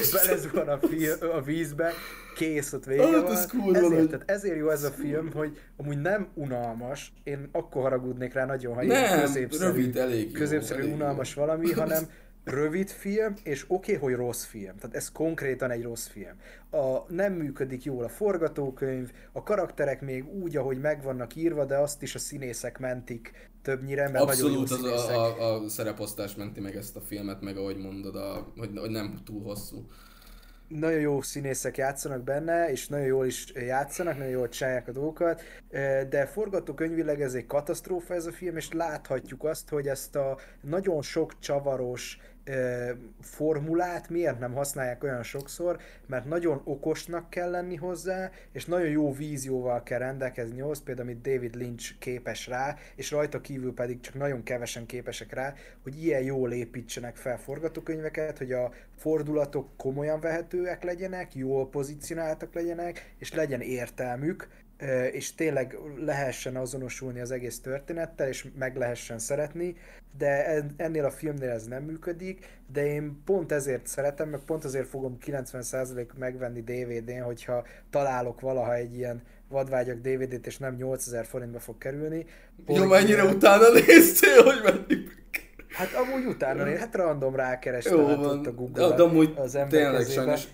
és a csávó belezuhan a, fi- a vízbe, kész, ott vége Hát, van. ez kurva ezért, tehát ezért jó ez a film, hogy amúgy nem unalmas, én akkor haragudnék rá nagyon, ha Nem, ilyen középszerű, rövid, elég jó, középszerű elég jó. unalmas valami, hanem rövid film, és oké, okay, hogy rossz film. Tehát ez konkrétan egy rossz film. A, nem működik jól a forgatókönyv, a karakterek még úgy, ahogy meg vannak írva, de azt is a színészek mentik többnyire, mert Abszolút nagyon jó az a, a, a szereposztás menti meg ezt a filmet, meg ahogy mondod, a, hogy, hogy nem túl hosszú. nagyon jó színészek játszanak benne, és nagyon jól is játszanak, nagyon jól csinálják a dolgokat, de forgatókönyvileg ez egy katasztrófa ez a film, és láthatjuk azt, hogy ezt a nagyon sok csavaros formulát miért nem használják olyan sokszor, mert nagyon okosnak kell lenni hozzá, és nagyon jó vízióval kell rendelkezni ahhoz, például amit David Lynch képes rá, és rajta kívül pedig csak nagyon kevesen képesek rá, hogy ilyen jól építsenek fel forgatókönyveket, hogy a fordulatok komolyan vehetőek legyenek, jól pozícionáltak legyenek, és legyen értelmük, és tényleg lehessen azonosulni az egész történettel, és meg lehessen szeretni, de en- ennél a filmnél ez nem működik, de én pont ezért szeretem, meg pont azért fogom 90% megvenni DVD-n, hogyha találok valaha egy ilyen vadvágyak DVD-t, és nem 8000 forintba fog kerülni. Jó, hogy- mennyire utána néztél, hogy mennyi Hát amúgy utána, én hát random rákerestem Jó hát van, ott a google de, de amúgy az ember tényleg sajnos,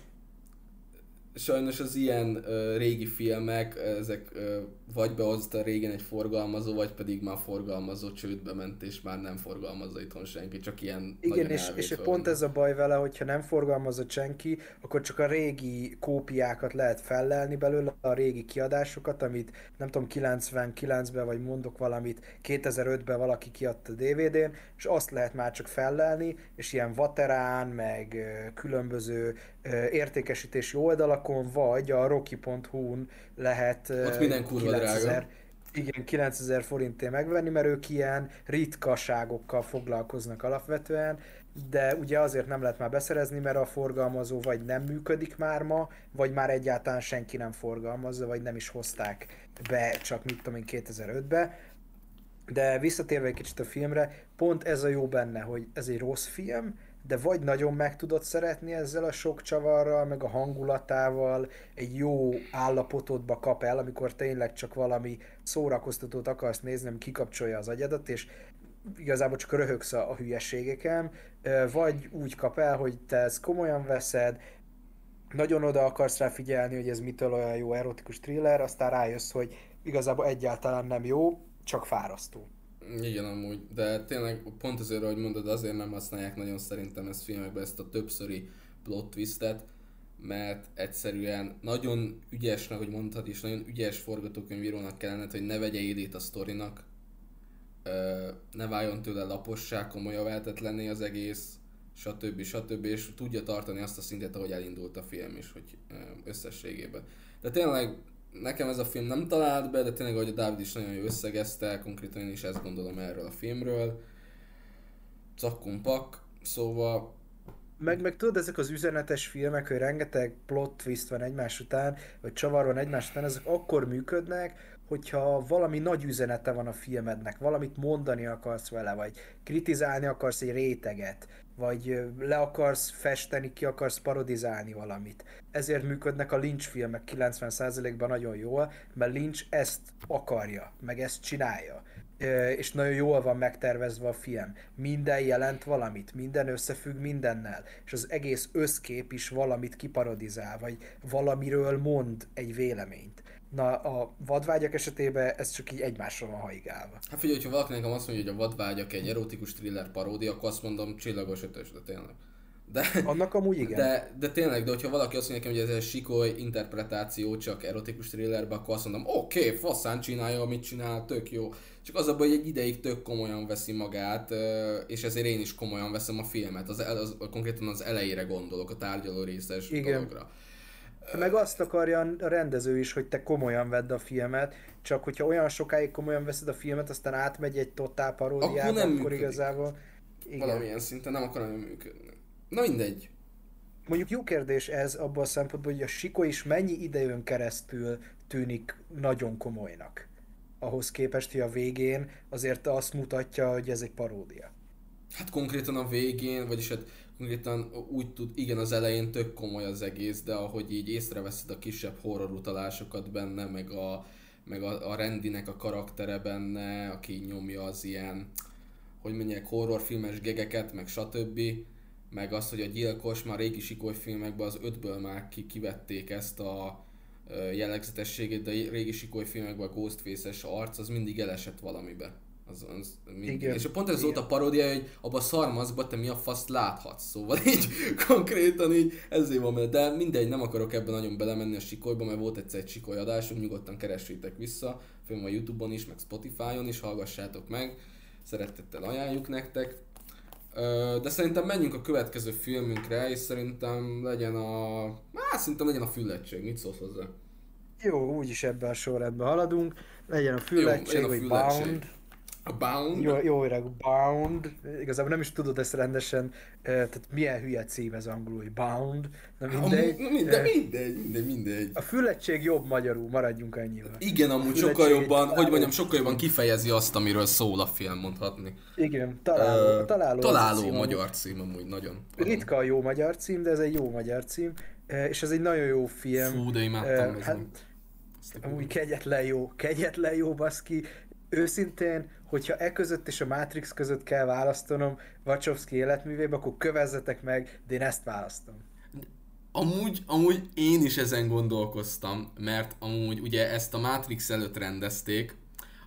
sajnos az ilyen uh, régi filmek, ezek uh, vagy behozta régen egy forgalmazó, vagy pedig már forgalmazó csődbe ment, és már nem forgalmazza itthon senki, csak ilyen Igen, és, és pont ez a baj vele, hogyha nem forgalmazott senki, akkor csak a régi kópiákat lehet fellelni belőle, a régi kiadásokat, amit nem tudom, 99-ben, vagy mondok valamit, 2005-ben valaki kiadta DVD-n, és azt lehet már csak fellelni, és ilyen vaterán, meg ö, különböző ö, értékesítési oldalakon, vagy a rocky.hu-n lehet Ott minden kurva drága. igen, 9000 forintért megvenni, mert ők ilyen ritkaságokkal foglalkoznak alapvetően, de ugye azért nem lehet már beszerezni, mert a forgalmazó vagy nem működik már ma, vagy már egyáltalán senki nem forgalmazza, vagy nem is hozták be, csak mit tudom én 2005-be. De visszatérve egy kicsit a filmre, pont ez a jó benne, hogy ez egy rossz film, de vagy nagyon meg tudod szeretni ezzel a sok csavarral, meg a hangulatával, egy jó állapotodba kap el, amikor tényleg csak valami szórakoztatót akarsz nézni, ami kikapcsolja az agyadat, és igazából csak röhögsz a, a hülyeségeken, vagy úgy kap el, hogy te ezt komolyan veszed, nagyon oda akarsz rá figyelni, hogy ez mitől olyan jó erotikus thriller, aztán rájössz, hogy igazából egyáltalán nem jó, csak fárasztó. Igen, amúgy, de tényleg pont azért, ahogy mondod, azért nem használják nagyon szerintem ezt filmekben ezt a többszöri plot twistet, mert egyszerűen nagyon ügyesnek, hogy mondhatod is, nagyon ügyes forgatókönyvírónak kellene, hogy ne vegye élét a sztorinak, ne váljon tőle lapossá, komolyan vehetetlenné az egész, stb. stb. és tudja tartani azt a szintet, ahogy elindult a film is, hogy összességében. De tényleg nekem ez a film nem talált be, de tényleg, ahogy a Dávid is nagyon jó összegezte, konkrétan én is ezt gondolom erről a filmről. Cakkumpak, szóval Meg, meg tudod, ezek az üzenetes filmek, hogy rengeteg plot twist van egymás után, vagy csavar van egymás után, ezek akkor működnek, hogyha valami nagy üzenete van a filmednek, valamit mondani akarsz vele, vagy kritizálni akarsz egy réteget, vagy le akarsz festeni, ki akarsz parodizálni valamit. Ezért működnek a Lynch filmek 90%-ban nagyon jól, mert Lynch ezt akarja, meg ezt csinálja. és nagyon jól van megtervezve a film. Minden jelent valamit, minden összefügg mindennel, és az egész összkép is valamit kiparodizál, vagy valamiről mond egy véleményt. Na, a vadvágyak esetében ez csak így egymásra van haigálva. Hát figyelj, ha valaki nekem azt mondja, hogy a vadvágyak egy erotikus thriller paródia, akkor azt mondom csillagos ötös, de tényleg. De, Annak amúgy igen. De, de tényleg, de hogyha valaki azt mondja nekem, hogy ez egy sikoly interpretáció csak erotikus thrillerbe, akkor azt mondom, oké, okay, faszán csinálja, amit csinál, tök jó. Csak az a baj, hogy egy ideig tök komolyan veszi magát, és ezért én is komolyan veszem a filmet. Az, az, konkrétan az elejére gondolok, a tárgyaló részes igen. dologra. Meg azt akarja a rendező is, hogy te komolyan vedd a filmet, csak hogyha olyan sokáig komolyan veszed a filmet, aztán átmegy egy totál paródiába, akkor, nem akkor igazából... Igen. Valamilyen szinten nem akar nagyon működni. Na mindegy. Mondjuk jó kérdés ez abban a szempontból, hogy a Siko is mennyi idejön keresztül tűnik nagyon komolynak. Ahhoz képest, hogy a végén azért azt mutatja, hogy ez egy paródia. Hát konkrétan a végén, vagyis hát konkrétan úgy tud, igen az elején tök komoly az egész, de ahogy így észreveszed a kisebb horror utalásokat benne, meg a, meg a, a Rendinek a karaktere benne, aki nyomja az ilyen, hogy mondják, horrorfilmes gegeket, meg stb meg az, hogy a gyilkos már régi sikoly filmekben az ötből már ki, kivették ezt a jellegzetességét, de a régi sikoly filmekben a Ghostface-es arc az mindig elesett valamibe. Az, az mindig. Igen. És pont ez volt a paródia, hogy abba a szarmazba te mi a faszt láthatsz, szóval így konkrétan így ezért van, de mindegy, nem akarok ebben nagyon belemenni a sikolyba, mert volt egyszer egy sikoly adásunk, nyugodtan keressétek vissza, film a Youtube-on is, meg Spotify-on is, hallgassátok meg, szeretettel ajánljuk nektek. De szerintem menjünk a következő filmünkre, és szerintem legyen a... Hát szerintem legyen a füllettség, mit szólsz hozzá? Jó, úgyis ebben a sorrendben haladunk. Legyen a füllettség, vagy Bound. A Bound? Jó, jó öreg Bound. Igazából nem is tudod ezt rendesen, tehát milyen hülye cím ez angolul, hogy Bound. Na mindegy. Na mindegy, mindegy, mindegy, mindegy. A füllettség jobb magyarul, maradjunk annyival. Igen, amúgy sokkal jobban, hogy mondjam, sokkal jobban kifejezi azt, amiről szól a film, mondhatni. Igen, találó, uh, találó, találó cím, magyar cím amúgy, nagyon. Ritka a jó magyar cím, de ez egy jó magyar cím, és ez egy nagyon jó film. Fú, de imádtam. Uh, hát, amúgy kegyetlen jó, kegyetlen jó baszki. Őszintén, hogyha e között és a Matrix között kell választanom Wachowski életművébe, akkor kövezzetek meg, de én ezt választom. Amúgy, amúgy én is ezen gondolkoztam, mert amúgy ugye ezt a Matrix előtt rendezték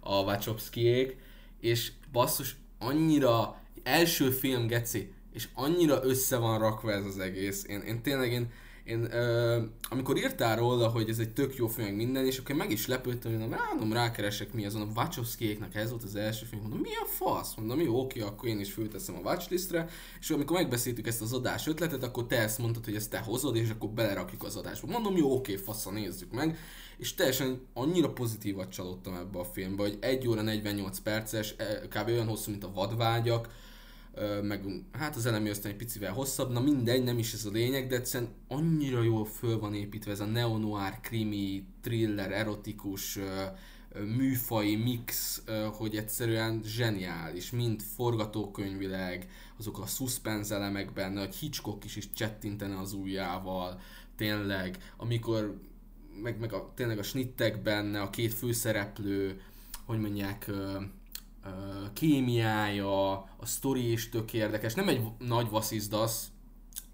a Wachowskiék, és basszus, annyira első film geci, és annyira össze van rakva ez az egész. Én, én tényleg én, én ö, amikor írtál róla, hogy ez egy tök jó film, minden, és akkor meg is lepődtem, hogy mondom, rákeresek mi azon a Wachowskiéknak ez volt az első film, mondom, mi a fasz? Mondom, jó, oké, akkor én is fölteszem a watchlistre, és amikor megbeszéltük ezt az adás ötletet, akkor te ezt mondtad, hogy ezt te hozod, és akkor belerakjuk az adásba. Mondom, jó, oké, fasz, nézzük meg. És teljesen annyira pozitívat csalódtam ebbe a filmbe, hogy 1 óra 48 perces, e, kb. olyan hosszú, mint a vadvágyak, meg hát az elemi aztán egy picivel hosszabb, na mindegy, nem is ez a lényeg, de egyszerűen annyira jól föl van építve ez a neo-noir, krimi, thriller, erotikus, műfai mix, hogy egyszerűen zseniális, mind forgatókönyvileg, azok a suspense elemek benne, hogy Hitchcock is is csettintene az ujjával, tényleg, amikor meg, meg a, tényleg a snittek benne, a két főszereplő, hogy mondják, kémiája, a sztori is tök érdekes. Nem egy nagy vasszizdasz,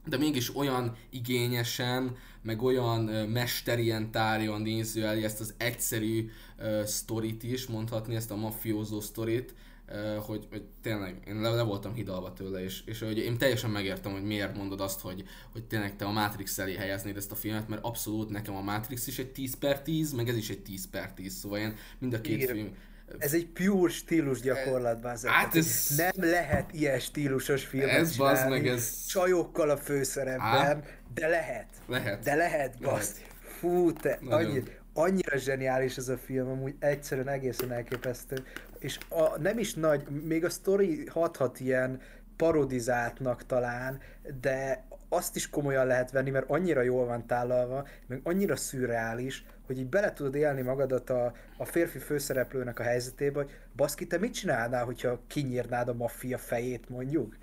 de mégis olyan igényesen, meg olyan mesterien tárja a néző elé ezt az egyszerű uh, sztorit is, mondhatni ezt a mafiózó sztorit, uh, hogy, hogy tényleg én le, le voltam hidalva tőle, és, és hogy én teljesen megértem, hogy miért mondod azt, hogy, hogy tényleg te a Matrix elé helyeznéd ezt a filmet, mert abszolút nekem a Matrix is egy 10 per 10, meg ez is egy 10 per 10, szóval én mind a két Igen. film ez egy pure stílus gyakorlatban. Hát ez... Nem lehet ilyen stílusos filmet ez csinálni, meg ez... csajokkal a főszerepben, de lehet. Lehet. De lehet, baszt. Fú, te, annyi, annyira zseniális ez a film, amúgy egyszerűen egészen elképesztő. És a, nem is nagy, még a story hathat ilyen parodizáltnak talán, de azt is komolyan lehet venni, mert annyira jól van tálalva, meg annyira szürreális, hogy így bele tudod élni magadat a, a férfi főszereplőnek a helyzetébe, hogy baszki, te mit csinálnál, hogyha kinyírnád a maffia fejét mondjuk?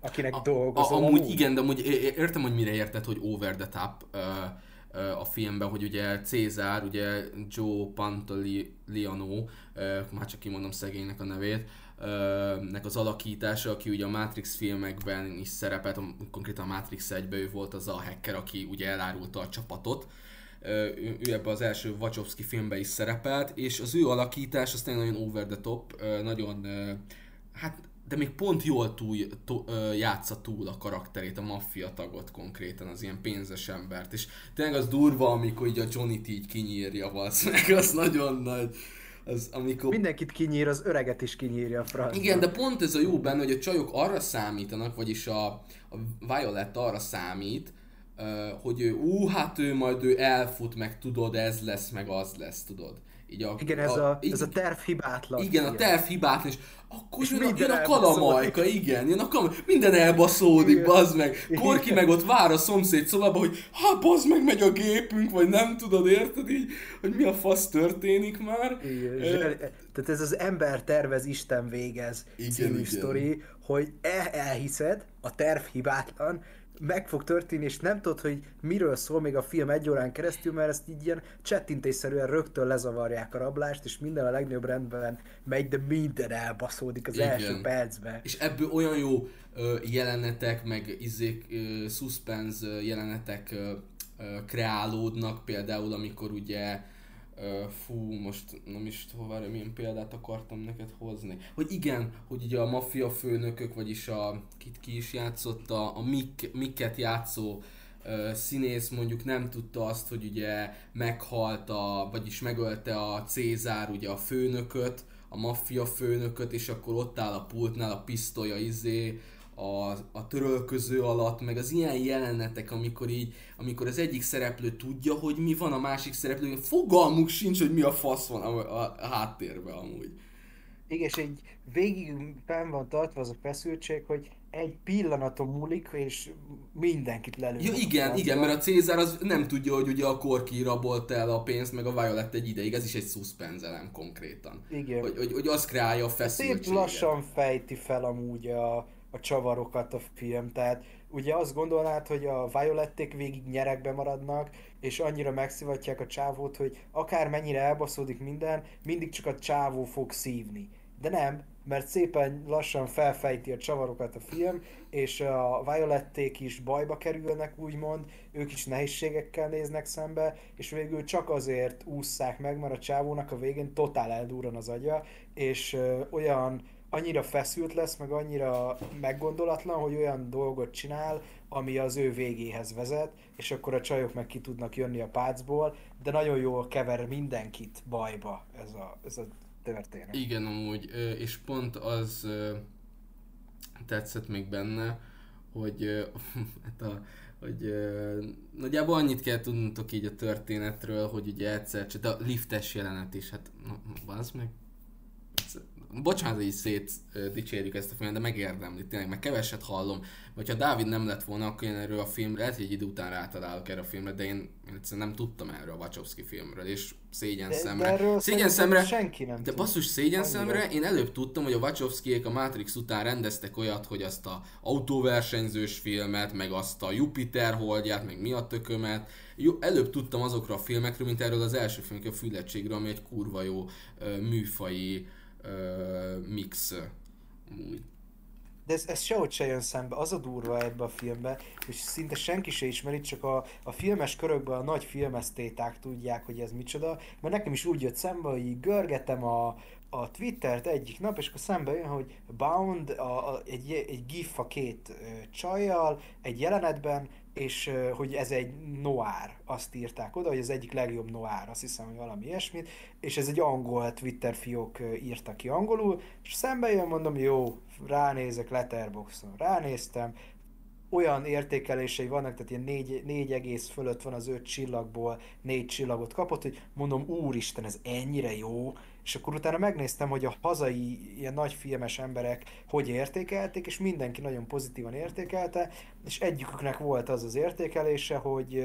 Akinek a, dolgozol. A, amúgy, amúgy igen, de amúgy értem, hogy mire érted, hogy over the top. Uh, a filmben, hogy ugye Cézár, ugye Joe Pantoliano, már csak kimondom szegénynek a nevét, nek az alakítása, aki ugye a Matrix filmekben is szerepelt, konkrétan a Matrix 1 ő volt az a hacker, aki ugye elárulta a csapatot, ő, ő ebbe az első Wachowski filmben is szerepelt, és az ő alakítás az nagyon over the top, nagyon, hát de még pont jól túl, túl, játsza túl a karakterét, a maffia tagot konkrétan, az ilyen pénzes embert, és tényleg az durva, amikor így a Johnny-t így kinyírja, meg az nagyon nagy, az, amikor... Mindenkit kinyír, az öreget is kinyírja a francba. Igen, de pont ez a jó benne, hogy a csajok arra számítanak, vagyis a, a Violet arra számít, hogy ő, ú, hát ő majd ő elfut, meg tudod, ez lesz, meg az lesz, tudod. Így a, igen, ez a, a, ez a terv hibátlan. Igen, a terv hibátlan, és akkor és jön, a, jön a kalamajka, igen, jön a kalamajka, minden elbaszódik, bazd meg. Korki meg ott vár a szomszéd szobába, hogy hát bazd meg, megy a gépünk, vagy nem tudod, érted így, hogy mi a fasz történik már. Igen, e... tehát ez az ember tervez, Isten végez igen, című igen. sztori, hogy el, elhiszed, a terv hibátlan, meg fog történni, és nem tudod, hogy miről szól még a film egy órán keresztül, mert ezt így ilyen csettintésszerűen rögtön lezavarják a rablást, és minden a legnagyobb rendben megy, de minden elbaszódik az Igen. első percben. És ebből olyan jó ö, jelenetek, meg izék, ö, suspense jelenetek ö, ö, kreálódnak, például amikor ugye Fú, most nem is hová, milyen példát akartam neked hozni. Hogy igen, hogy ugye a maffia főnökök, vagyis a kit ki is játszotta, a Mik, Miket játszó uh, színész mondjuk nem tudta azt, hogy ugye meghalt a, vagyis megölte a Cézár ugye a főnököt, a maffia főnököt, és akkor ott áll a pultnál a pisztolya izé, a, a törölköző alatt, meg az ilyen jelenetek, amikor így, amikor az egyik szereplő tudja, hogy mi van, a másik szereplő, fogalmuk sincs, hogy mi a fasz van a, a, a háttérben amúgy. Igen, és egy végig fenn van tartva az a feszültség, hogy egy pillanaton múlik, és mindenkit lelő. Ja, igen, igen, mert a Cézár az nem tudja, hogy ugye a Korki rabolt el a pénzt, meg a Violet egy ideig, ez is egy suspenzelem konkrétan. Igen. Hogy, hogy, hogy az kreálja a feszültséget. Szép lassan fejti fel amúgy a, a csavarokat a film, tehát ugye azt gondolnád, hogy a Violették végig nyerekbe maradnak, és annyira megszivatják a csávót, hogy akár mennyire elbaszódik minden, mindig csak a csávó fog szívni. De nem, mert szépen lassan felfejti a csavarokat a film, és a Violették is bajba kerülnek, úgymond, ők is nehézségekkel néznek szembe, és végül csak azért ússzák meg, mert a csávónak a végén totál eldúran az agya, és olyan annyira feszült lesz, meg annyira meggondolatlan, hogy olyan dolgot csinál, ami az ő végéhez vezet, és akkor a csajok meg ki tudnak jönni a pácból, de nagyon jól kever mindenkit bajba ez a, ez a történet. Igen, amúgy, és pont az tetszett még benne, hogy hát a, hogy nagyjából annyit kell tudnotok így a történetről, hogy ugye egyszer, csak a liftes jelenet is, hát az meg bocsánat, hogy így szét dicsérjük ezt a filmet, de megérdemli, tényleg, meg keveset hallom. Vagy ha Dávid nem lett volna, akkor én erről a filmre, lehet, hogy egy idő után rátalálok erre a filmre, de én, én egyszerűen nem tudtam erről a Wachowski filmről, és szégyen de, szemre. De szégyen szemre, senki nem De basszus, szégyen szemre, én előbb tudtam, hogy a wachowski a Matrix után rendeztek olyat, hogy azt a autóversenyzős filmet, meg azt a Jupiter holdját, meg mi a tökömet, jó, előbb tudtam azokra a filmekről, mint erről az első filmekről, a Füllettségről, ami egy kurva jó műfai mix amúgy. De ez, ez sehogy se jön szembe, az a durva ebbe a filmbe, és szinte senki se ismeri, csak a, a filmes körökben a nagy filmesztéták tudják, hogy ez micsoda, mert nekem is úgy jött szembe, hogy görgetem a, a Twittert egyik nap, és akkor szembe jön, hogy Bound, a, a, egy, egy gif a két ö, csajjal, egy jelenetben, és hogy ez egy noir, azt írták oda, hogy az egyik legjobb noir, azt hiszem, hogy valami ilyesmit, és ez egy angol Twitter fiók írta ki angolul, és szembe jön, mondom, jó, ránézek Letterboxon, ránéztem, olyan értékelései vannak, tehát ilyen négy, négy egész fölött van az öt csillagból, négy csillagot kapott, hogy mondom, úristen, ez ennyire jó, és akkor utána megnéztem, hogy a hazai ilyen nagy filmes emberek hogy értékelték, és mindenki nagyon pozitívan értékelte, és egyiküknek volt az az értékelése, hogy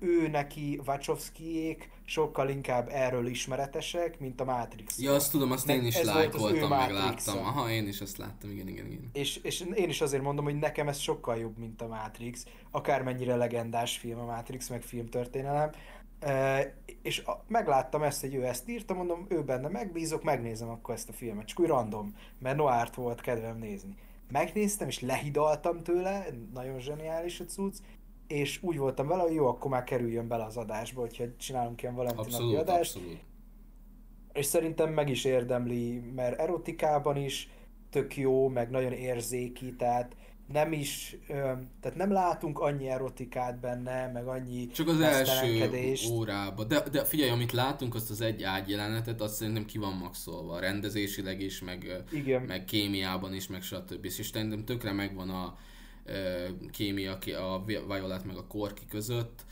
ő neki Wachowskiék sokkal inkább erről ismeretesek, mint a Matrix. Ja, azt tudom, azt én is lájkoltam, meg láttam. Aha, én is azt láttam, igen, igen, igen. És, és én is azért mondom, hogy nekem ez sokkal jobb, mint a Matrix. Akármennyire legendás film a Matrix, meg filmtörténelem. És a, megláttam ezt, hogy ő ezt írta, mondom, ő benne megbízok, megnézem akkor ezt a filmet. Csak úgy random, mert Noárt volt kedvem nézni. Megnéztem, és lehidaltam tőle, nagyon zseniális a cucc, és úgy voltam vele, hogy jó, akkor már kerüljön bele az adásba, hogyha csinálunk ilyen abszolút, adást. Abszolút. És szerintem meg is érdemli, mert erotikában is tök jó, meg nagyon érzéki, tehát nem is, tehát nem látunk annyi erotikát benne, meg annyi Csak az első órában. De, de figyelj, amit látunk, azt az egy ágy jelenetet, azt szerintem ki van maxolva, rendezésileg is, meg, Igen. meg kémiában is, meg stb. És szerintem tökre megvan a, kémia a Violet meg a Korki között.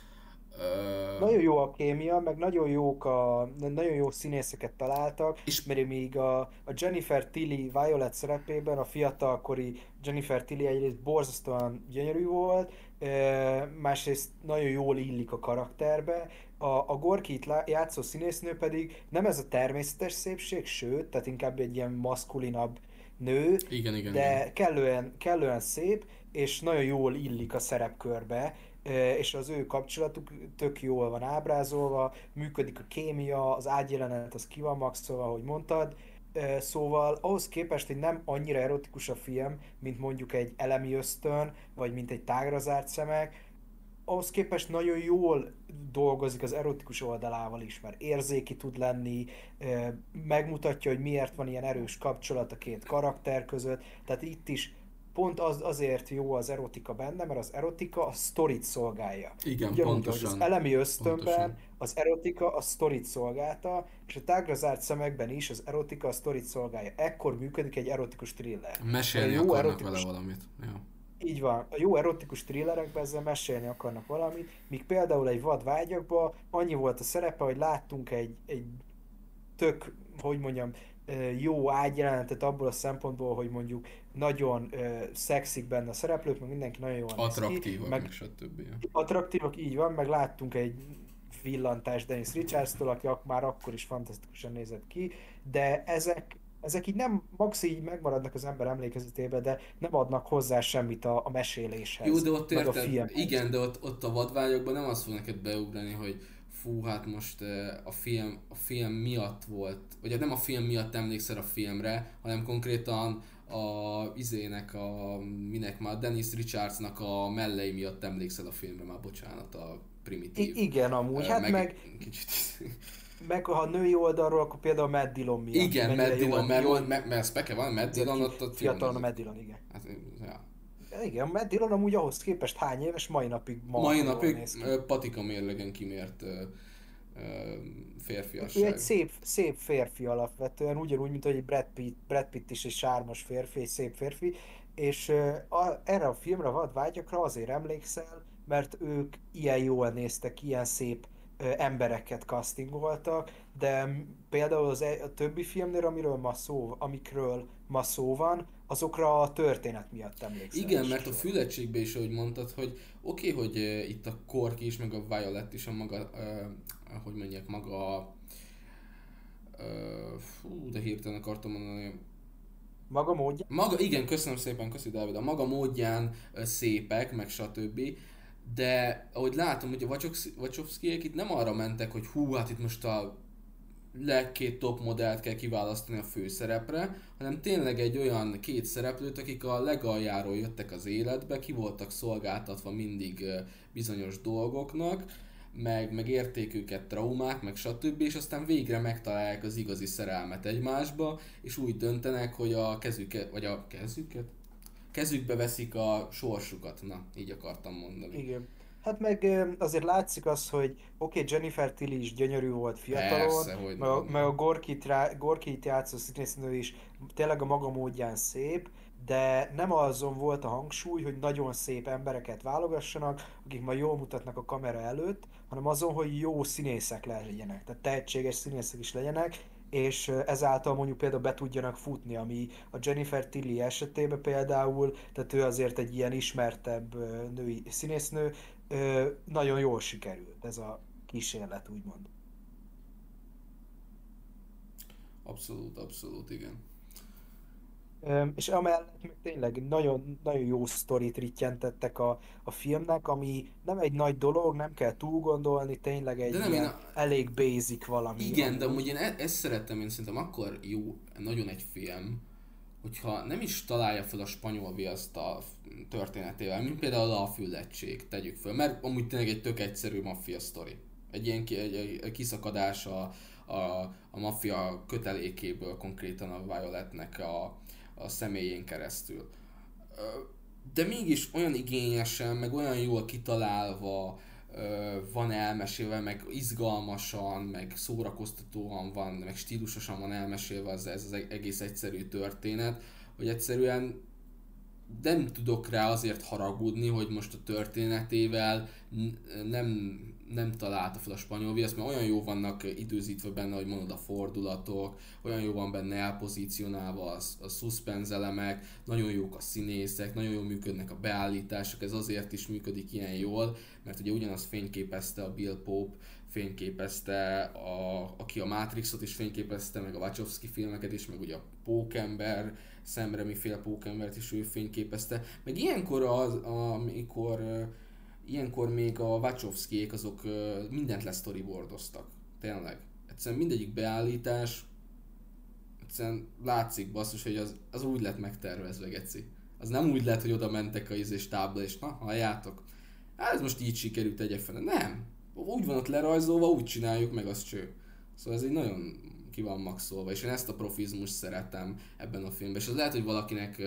Nagyon jó a kémia, meg nagyon jók a, nagyon jó színészeket találtak, és mert még a, a Jennifer Tilly Violet szerepében, a fiatalkori Jennifer Tilly egyrészt borzasztóan gyönyörű volt, másrészt nagyon jól illik a karakterbe, a, a Gorkit játszó színésznő pedig nem ez a természetes szépség, sőt, tehát inkább egy ilyen maszkulinabb nő, igen, igen, de igen. Kellően, kellően szép, és nagyon jól illik a szerepkörbe, és az ő kapcsolatuk tök jól van ábrázolva, működik a kémia, az ágyjelenet az ki van maxolva, ahogy mondtad, Szóval ahhoz képest, hogy nem annyira erotikus a film, mint mondjuk egy elemi ösztön, vagy mint egy tágra zárt szemek, ahhoz képest nagyon jól dolgozik az erotikus oldalával is, mert érzéki tud lenni, megmutatja, hogy miért van ilyen erős kapcsolat a két karakter között, tehát itt is pont az, azért jó az erotika benne, mert az erotika a sztorit szolgálja. Igen, Ugyanúgy, pontosan. Az elemi ösztönben pontosan. az erotika a sztorit szolgálta, és a tágra zárt szemekben is az erotika a sztorit szolgálja. Ekkor működik egy erotikus thriller. Mesélni jó erotikus... vele valamit. Ja. Így van. A jó erotikus thrillerekben ezzel mesélni akarnak valamit, míg például egy vad vágyakban annyi volt a szerepe, hogy láttunk egy, egy tök, hogy mondjam, jó ágyjelenetet abból a szempontból, hogy mondjuk nagyon uh, szexik benne a szereplők, meg mindenki nagyon jól Attraktívak, meg, stb. Attraktívak, így van, meg láttunk egy villantást Dennis Richards-tól, aki ak- már akkor is fantasztikusan nézett ki, de ezek ezek így nem, max így megmaradnak az ember emlékezetében, de nem adnak hozzá semmit a, a meséléshez. Jó, de ott érted, igen, de ott, ott a vadvágyokban nem azt fog neked beugrani, hogy fú, hát most a film, a film miatt volt, vagy nem a film miatt emlékszel a filmre, hanem konkrétan a izének, a, minek már, Dennis Richardsnak a mellei miatt emlékszel a filmre, már bocsánat, a primitív. I- igen, amúgy, hát meg... meg kicsit... Meg ha a női oldalról, akkor például Matt Dillon miatt. Igen, Matt Dillon, mert, mert, mert, mert Speke van, Matt Dillon ott... ott Fiatalon a Matt Dillon, igen. Hát, ja. Igen, Matt Dillon amúgy ahhoz képest hány éves, mai napig ma Mai napig patika mérlegen kimért férfiasság. Ő egy szép, szép férfi alapvetően, ugyanúgy, mint hogy egy Brad Pitt, Brad Pitt is egy sármos férfi, egy szép férfi, és a, erre a filmre, vad vágyakra azért emlékszel, mert ők ilyen jól néztek, ilyen szép embereket castingoltak, de például az, e, a többi filmnél, amiről ma szó, amikről ma szó van, azokra a történet miatt emlékszel. Igen, mert a füllettségben is, ahogy mondtad, hogy oké, okay, hogy uh, itt a Korki is, meg a Violet is a maga, uh, hogy mondják, maga uh, fú, de hirtelen akartam mondani, maga módján? Maga, igen, köszönöm szépen, köszi Dávid. A maga módján szépek, meg stb. De ahogy látom, hogy a Wachowskiek itt nem arra mentek, hogy hú, hát itt most a legkét top modellt kell kiválasztani a főszerepre, hanem tényleg egy olyan két szereplőt, akik a legaljáról jöttek az életbe, ki voltak szolgáltatva mindig bizonyos dolgoknak, meg, meg értéküket, traumák, meg stb. És aztán végre megtalálják az igazi szerelmet egymásba, és úgy döntenek, hogy a kezüket, vagy a kezüket? Kezükbe veszik a sorsukat, na, így akartam mondani. Igen. Hát meg azért látszik az, hogy oké, okay, Jennifer Tilly is gyönyörű volt fiatalon, Persze, meg, a, meg a Gorkit, rá, Gorkit játszó színésznő is tényleg a maga módján szép, de nem azon volt a hangsúly, hogy nagyon szép embereket válogassanak, akik majd jól mutatnak a kamera előtt, hanem azon, hogy jó színészek legyenek, tehát tehetséges színészek is legyenek, és ezáltal mondjuk például be tudjanak futni, ami a Jennifer Tilly esetében például, tehát ő azért egy ilyen ismertebb női színésznő, ö, nagyon jól sikerült ez a kísérlet, úgymond. Abszolút, abszolút, igen. Ö, és amellett meg tényleg nagyon, nagyon jó sztorit rittyentettek a, a filmnek, ami nem egy nagy dolog, nem kell túl gondolni, tényleg egy De nem, ilyen a- elég basic valami. Igen, de amúgy. amúgy én e- ezt szerettem, én szerintem akkor jó, nagyon egy film, hogyha nem is találja fel a spanyol viaszt a történetével, mint például a füllettség, tegyük föl, mert amúgy tényleg egy tök egyszerű maffia sztori. Egy ilyen ki, egy, egy, kiszakadás a, a, a maffia kötelékéből konkrétan a Violetnek a, a személyén keresztül. De mégis olyan igényesen, meg olyan jól kitalálva, van elmesélve, meg izgalmasan, meg szórakoztatóan van, meg stílusosan van elmesélve az, ez az egész egyszerű történet, hogy egyszerűen nem tudok rá azért haragudni, hogy most a történetével nem, nem találta fel a spanyol viaszt, mert olyan jó vannak időzítve benne, hogy mondod a fordulatok, olyan jó van benne elpozícionálva a, a suspense elemek, nagyon jók a színészek, nagyon jól működnek a beállítások, ez azért is működik ilyen jól, mert ugye ugyanaz fényképezte a Bill Pope, fényképezte, a, aki a Matrixot is fényképezte, meg a Wachowski filmeket is, meg ugye a Pókember, Sam Raimi fél Pókembert is ő fényképezte. Meg ilyenkor, az, amikor ilyenkor még a Wachowskiék azok mindent lesztoryboardoztak. Tényleg. Egyszerűen mindegyik beállítás egyszerűen látszik basszus, hogy az, az úgy lett megtervezve, geci. Az nem úgy lett, hogy oda mentek a izés tábla, és na, halljátok. Hát ez most így sikerült tegye fel. Nem. Úgy van ott lerajzolva, úgy csináljuk meg, az cső. Szóval ez egy nagyon ki van maxolva, és én ezt a profizmust szeretem ebben a filmben. És az lehet, hogy valakinek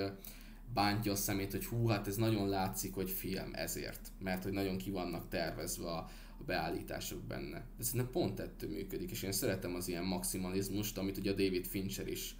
bántja a szemét, hogy hú, hát ez nagyon látszik, hogy film ezért. Mert hogy nagyon ki vannak tervezve a, a beállítások benne. De szerintem pont ettől működik, és én szeretem az ilyen maximalizmust, amit ugye a David Fincher is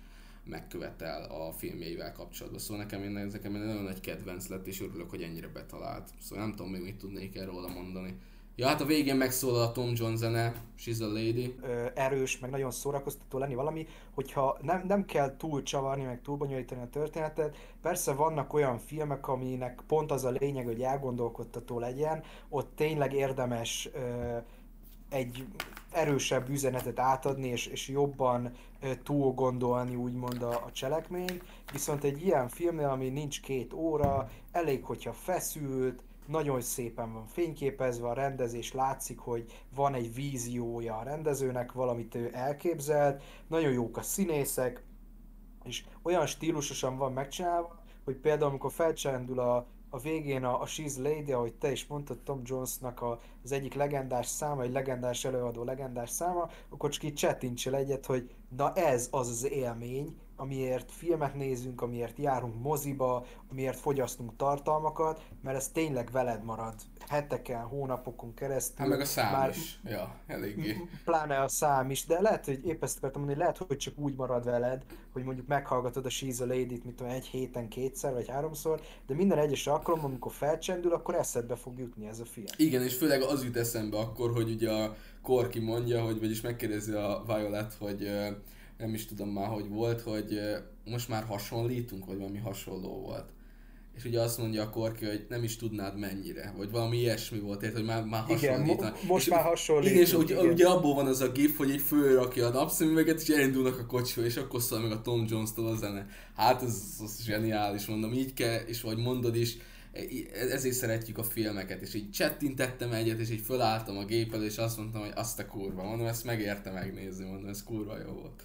megkövetel a filmjeivel kapcsolatban. Szóval nekem, én, nekem nagyon nagy kedvenc lett, és örülök, hogy ennyire betalált. Szóval nem tudom még mit tudnék erről mondani. Ja, hát a végén megszólal a Tom John zene, She's a Lady. erős, meg nagyon szórakoztató lenni valami, hogyha nem, nem kell túl csavarni, meg túl bonyolítani a történetet. Persze vannak olyan filmek, aminek pont az a lényeg, hogy elgondolkodtató legyen, ott tényleg érdemes ö, egy erősebb üzenetet átadni, és, és jobban túl gondolni úgymond a, a cselekményt. Viszont egy ilyen filmnél, ami nincs két óra, elég, hogyha feszült, nagyon szépen van fényképezve, a rendezés látszik, hogy van egy víziója a rendezőnek, valamit ő elképzelt, nagyon jók a színészek, és olyan stílusosan van megcsinálva, hogy például amikor felcsendül a, a végén a, a She's Lady, ahogy te is mondtad, Tom Jonesnak a, az egyik legendás száma, egy legendás előadó legendás száma, akkor csak így csettintsel egyet, hogy na ez az az élmény, amiért filmet nézünk, amiért járunk moziba, amiért fogyasztunk tartalmakat, mert ez tényleg veled marad heteken, hónapokon keresztül. Hát meg a szám Már- is. Ja, eléggé. Pláne a szám is, de lehet, hogy épp ezt akartam mondani, lehet, hogy csak úgy marad veled, hogy mondjuk meghallgatod a She's a Lady-t, mit tudom, egy héten kétszer vagy háromszor, de minden egyes alkalommal, amikor felcsendül, akkor eszedbe fog jutni ez a film. Igen, és főleg az jut eszembe akkor, hogy ugye a Korki mondja, hogy vagyis megkérdezi a Violet, hogy ö, nem is tudom már, hogy volt, hogy most már hasonlítunk, vagy valami hasonló volt. És ugye azt mondja a Korki, hogy nem is tudnád mennyire, vagy valami ilyesmi volt, érted, hogy már, már Igen, hasonlítanak. mo- most és, már hasonlítunk, Igen, és ugye, igen. ugye abból van az a gif, hogy egy fölrakja a napszemüveget, és elindulnak a kocsiba, és akkor szól meg a Tom Jones-tól a zene. Hát ez, az zseniális, mondom, így kell, és vagy mondod is, ezért szeretjük a filmeket, és így csettintettem egyet, és így fölálltam a gép elé, és azt mondtam, hogy azt a kurva, mondom, ezt megérte megnézni, mondom, ez kurva jó volt.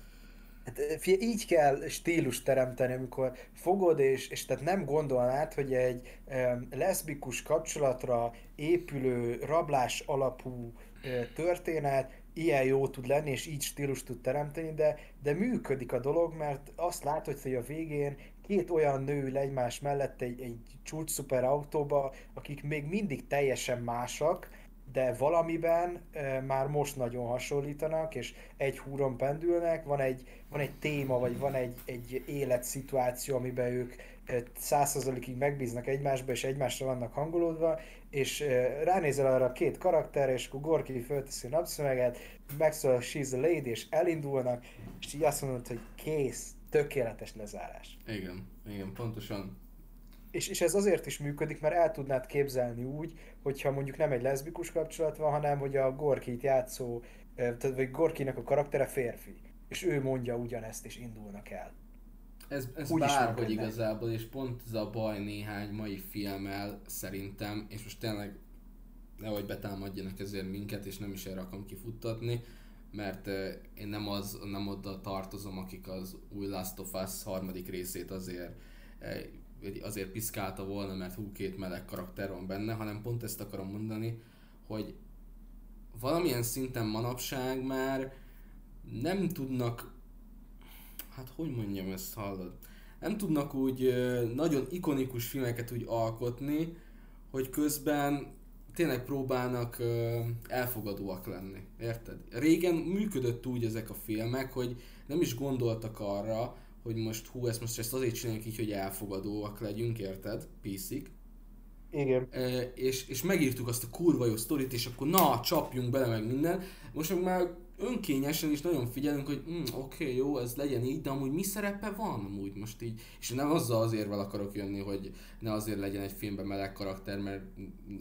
Hát figyelj, így kell stílus teremteni, amikor fogod, és, és tehát nem gondolnád, hogy egy um, leszbikus kapcsolatra épülő, rablás alapú uh, történet ilyen jó tud lenni, és így stílus tud teremteni, de, de működik a dolog, mert azt látod, hogy a végén két olyan nő ül egymás mellett egy, egy csúcs szuper autóba, akik még mindig teljesen másak, de valamiben e, már most nagyon hasonlítanak, és egy húron pendülnek, van egy, van egy téma, vagy van egy, egy életszituáció, amiben ők százszerzalékig megbíznak egymásba, és egymásra vannak hangolódva, és e, ránézel arra a két karakterre, és akkor Gorki fölteszi a napszöveget, megszól a She's a Lady, és elindulnak, és így azt mondod, hogy kész, tökéletes lezárás. Igen, igen, pontosan. És, és ez azért is működik, mert el tudnád képzelni úgy, hogyha mondjuk nem egy leszbikus kapcsolat van, hanem hogy a Gorkit játszó, vagy Gorkinak a karaktere férfi. És ő mondja ugyanezt, és indulnak el. Ez, ez Úgy bárhogy igazából, és pont ez a baj néhány mai filmmel szerintem, és most tényleg nehogy betámadjanak ezért minket, és nem is erre akarom kifuttatni, mert én nem, az, nem oda tartozom, akik az új Last of Us harmadik részét azért azért piszkálta volna, mert hú, két meleg karakter van benne, hanem pont ezt akarom mondani, hogy valamilyen szinten manapság már nem tudnak, hát hogy mondjam ezt, hallod? Nem tudnak úgy nagyon ikonikus filmeket úgy alkotni, hogy közben tényleg próbálnak elfogadóak lenni, érted? Régen működött úgy ezek a filmek, hogy nem is gondoltak arra, hogy most hú, ezt most ezt azért csináljuk így, hogy elfogadóak legyünk, érted? Piszik. Igen. E, és, és megírtuk azt a kurva jó sztorit, és akkor na, csapjunk bele meg minden. Most meg már önkényesen is nagyon figyelünk, hogy mm, oké, okay, jó, ez legyen így, de amúgy mi szerepe van amúgy most így? És nem azzal az érvel akarok jönni, hogy ne azért legyen egy filmben meleg karakter, mert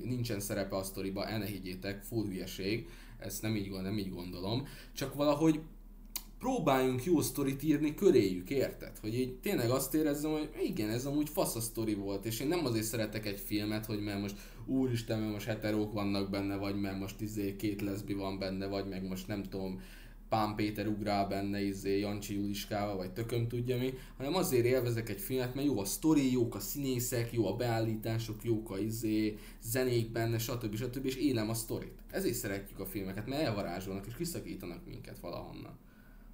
nincsen szerepe a sztoriba, el ne higgyétek, full hülyeség, ezt nem így, nem így gondolom, csak valahogy próbáljunk jó sztorit írni köréjük, érted? Hogy így tényleg azt érezzem, hogy igen, ez amúgy fasz a sztori volt, és én nem azért szeretek egy filmet, hogy mert most úristen, mert most heterók vannak benne, vagy mert most izé két leszbi van benne, vagy meg most nem tudom, Pán Péter ugrál benne, izé, Jancsi Juliskával, vagy tököm tudja mi, hanem azért élvezek egy filmet, mert jó a sztori, jók a színészek, jó a beállítások, jók a izé, zenék benne, stb. stb. és élem a sztorit. Ezért szeretjük a filmeket, mert elvarázsolnak és kiszakítanak minket valahonnan.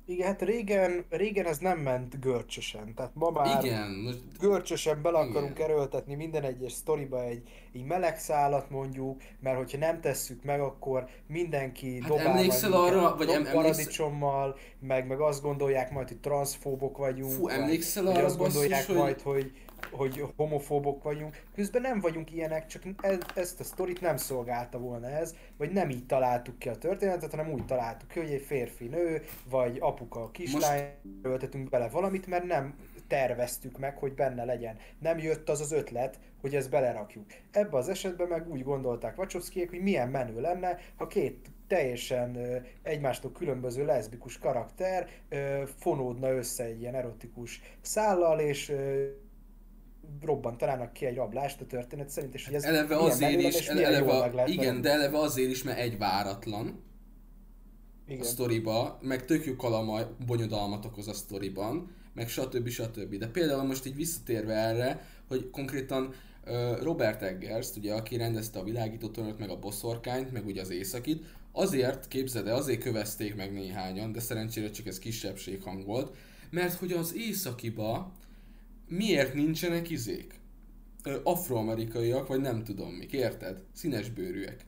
Igen, hát régen, régen ez nem ment görcsösen, tehát ma már Igen, most... görcsösen bele akarunk Igen. erőltetni minden egyes sztoriba egy, egy meleg szálat mondjuk, mert hogyha nem tesszük meg, akkor mindenki hát dobál emlékszel arra, vagy em, paradicsommal, meg, meg azt gondolják majd, hogy transzfóbok vagyunk, Fú, emlékszel arra, azt gondolják basszus, majd, hogy, hogy homofóbok vagyunk. Közben nem vagyunk ilyenek, csak ez, ezt a sztorit nem szolgálta volna ez, vagy nem így találtuk ki a történetet, hanem úgy találtuk ki, hogy egy férfi nő, vagy apuka kislány, Most... öltetünk bele valamit, mert nem terveztük meg, hogy benne legyen. Nem jött az az ötlet, hogy ezt belerakjuk. Ebben az esetben meg úgy gondolták Vacsovszkiek, hogy milyen menő lenne, ha két teljesen egymástól különböző leszbikus karakter fonódna össze egy ilyen erotikus szállal, és robbantanának ki egy rablást a történet szerint, és hogy ez eleve azért is, és eleve, igen, de eleve azért is, mert egy váratlan igen. a sztoriba, meg tök jó kalamaj, bonyodalmat okoz a sztoriban, meg stb. stb. De például most így visszatérve erre, hogy konkrétan Robert Eggers, ugye, aki rendezte a világítótornyot, meg a boszorkányt, meg ugye az északit, azért, képzeld el, azért kövezték meg néhányan, de szerencsére csak ez kisebbség hang volt, mert hogy az északiba miért nincsenek izék? afroamerikaiak, vagy nem tudom mik, érted? Színes bőrűek.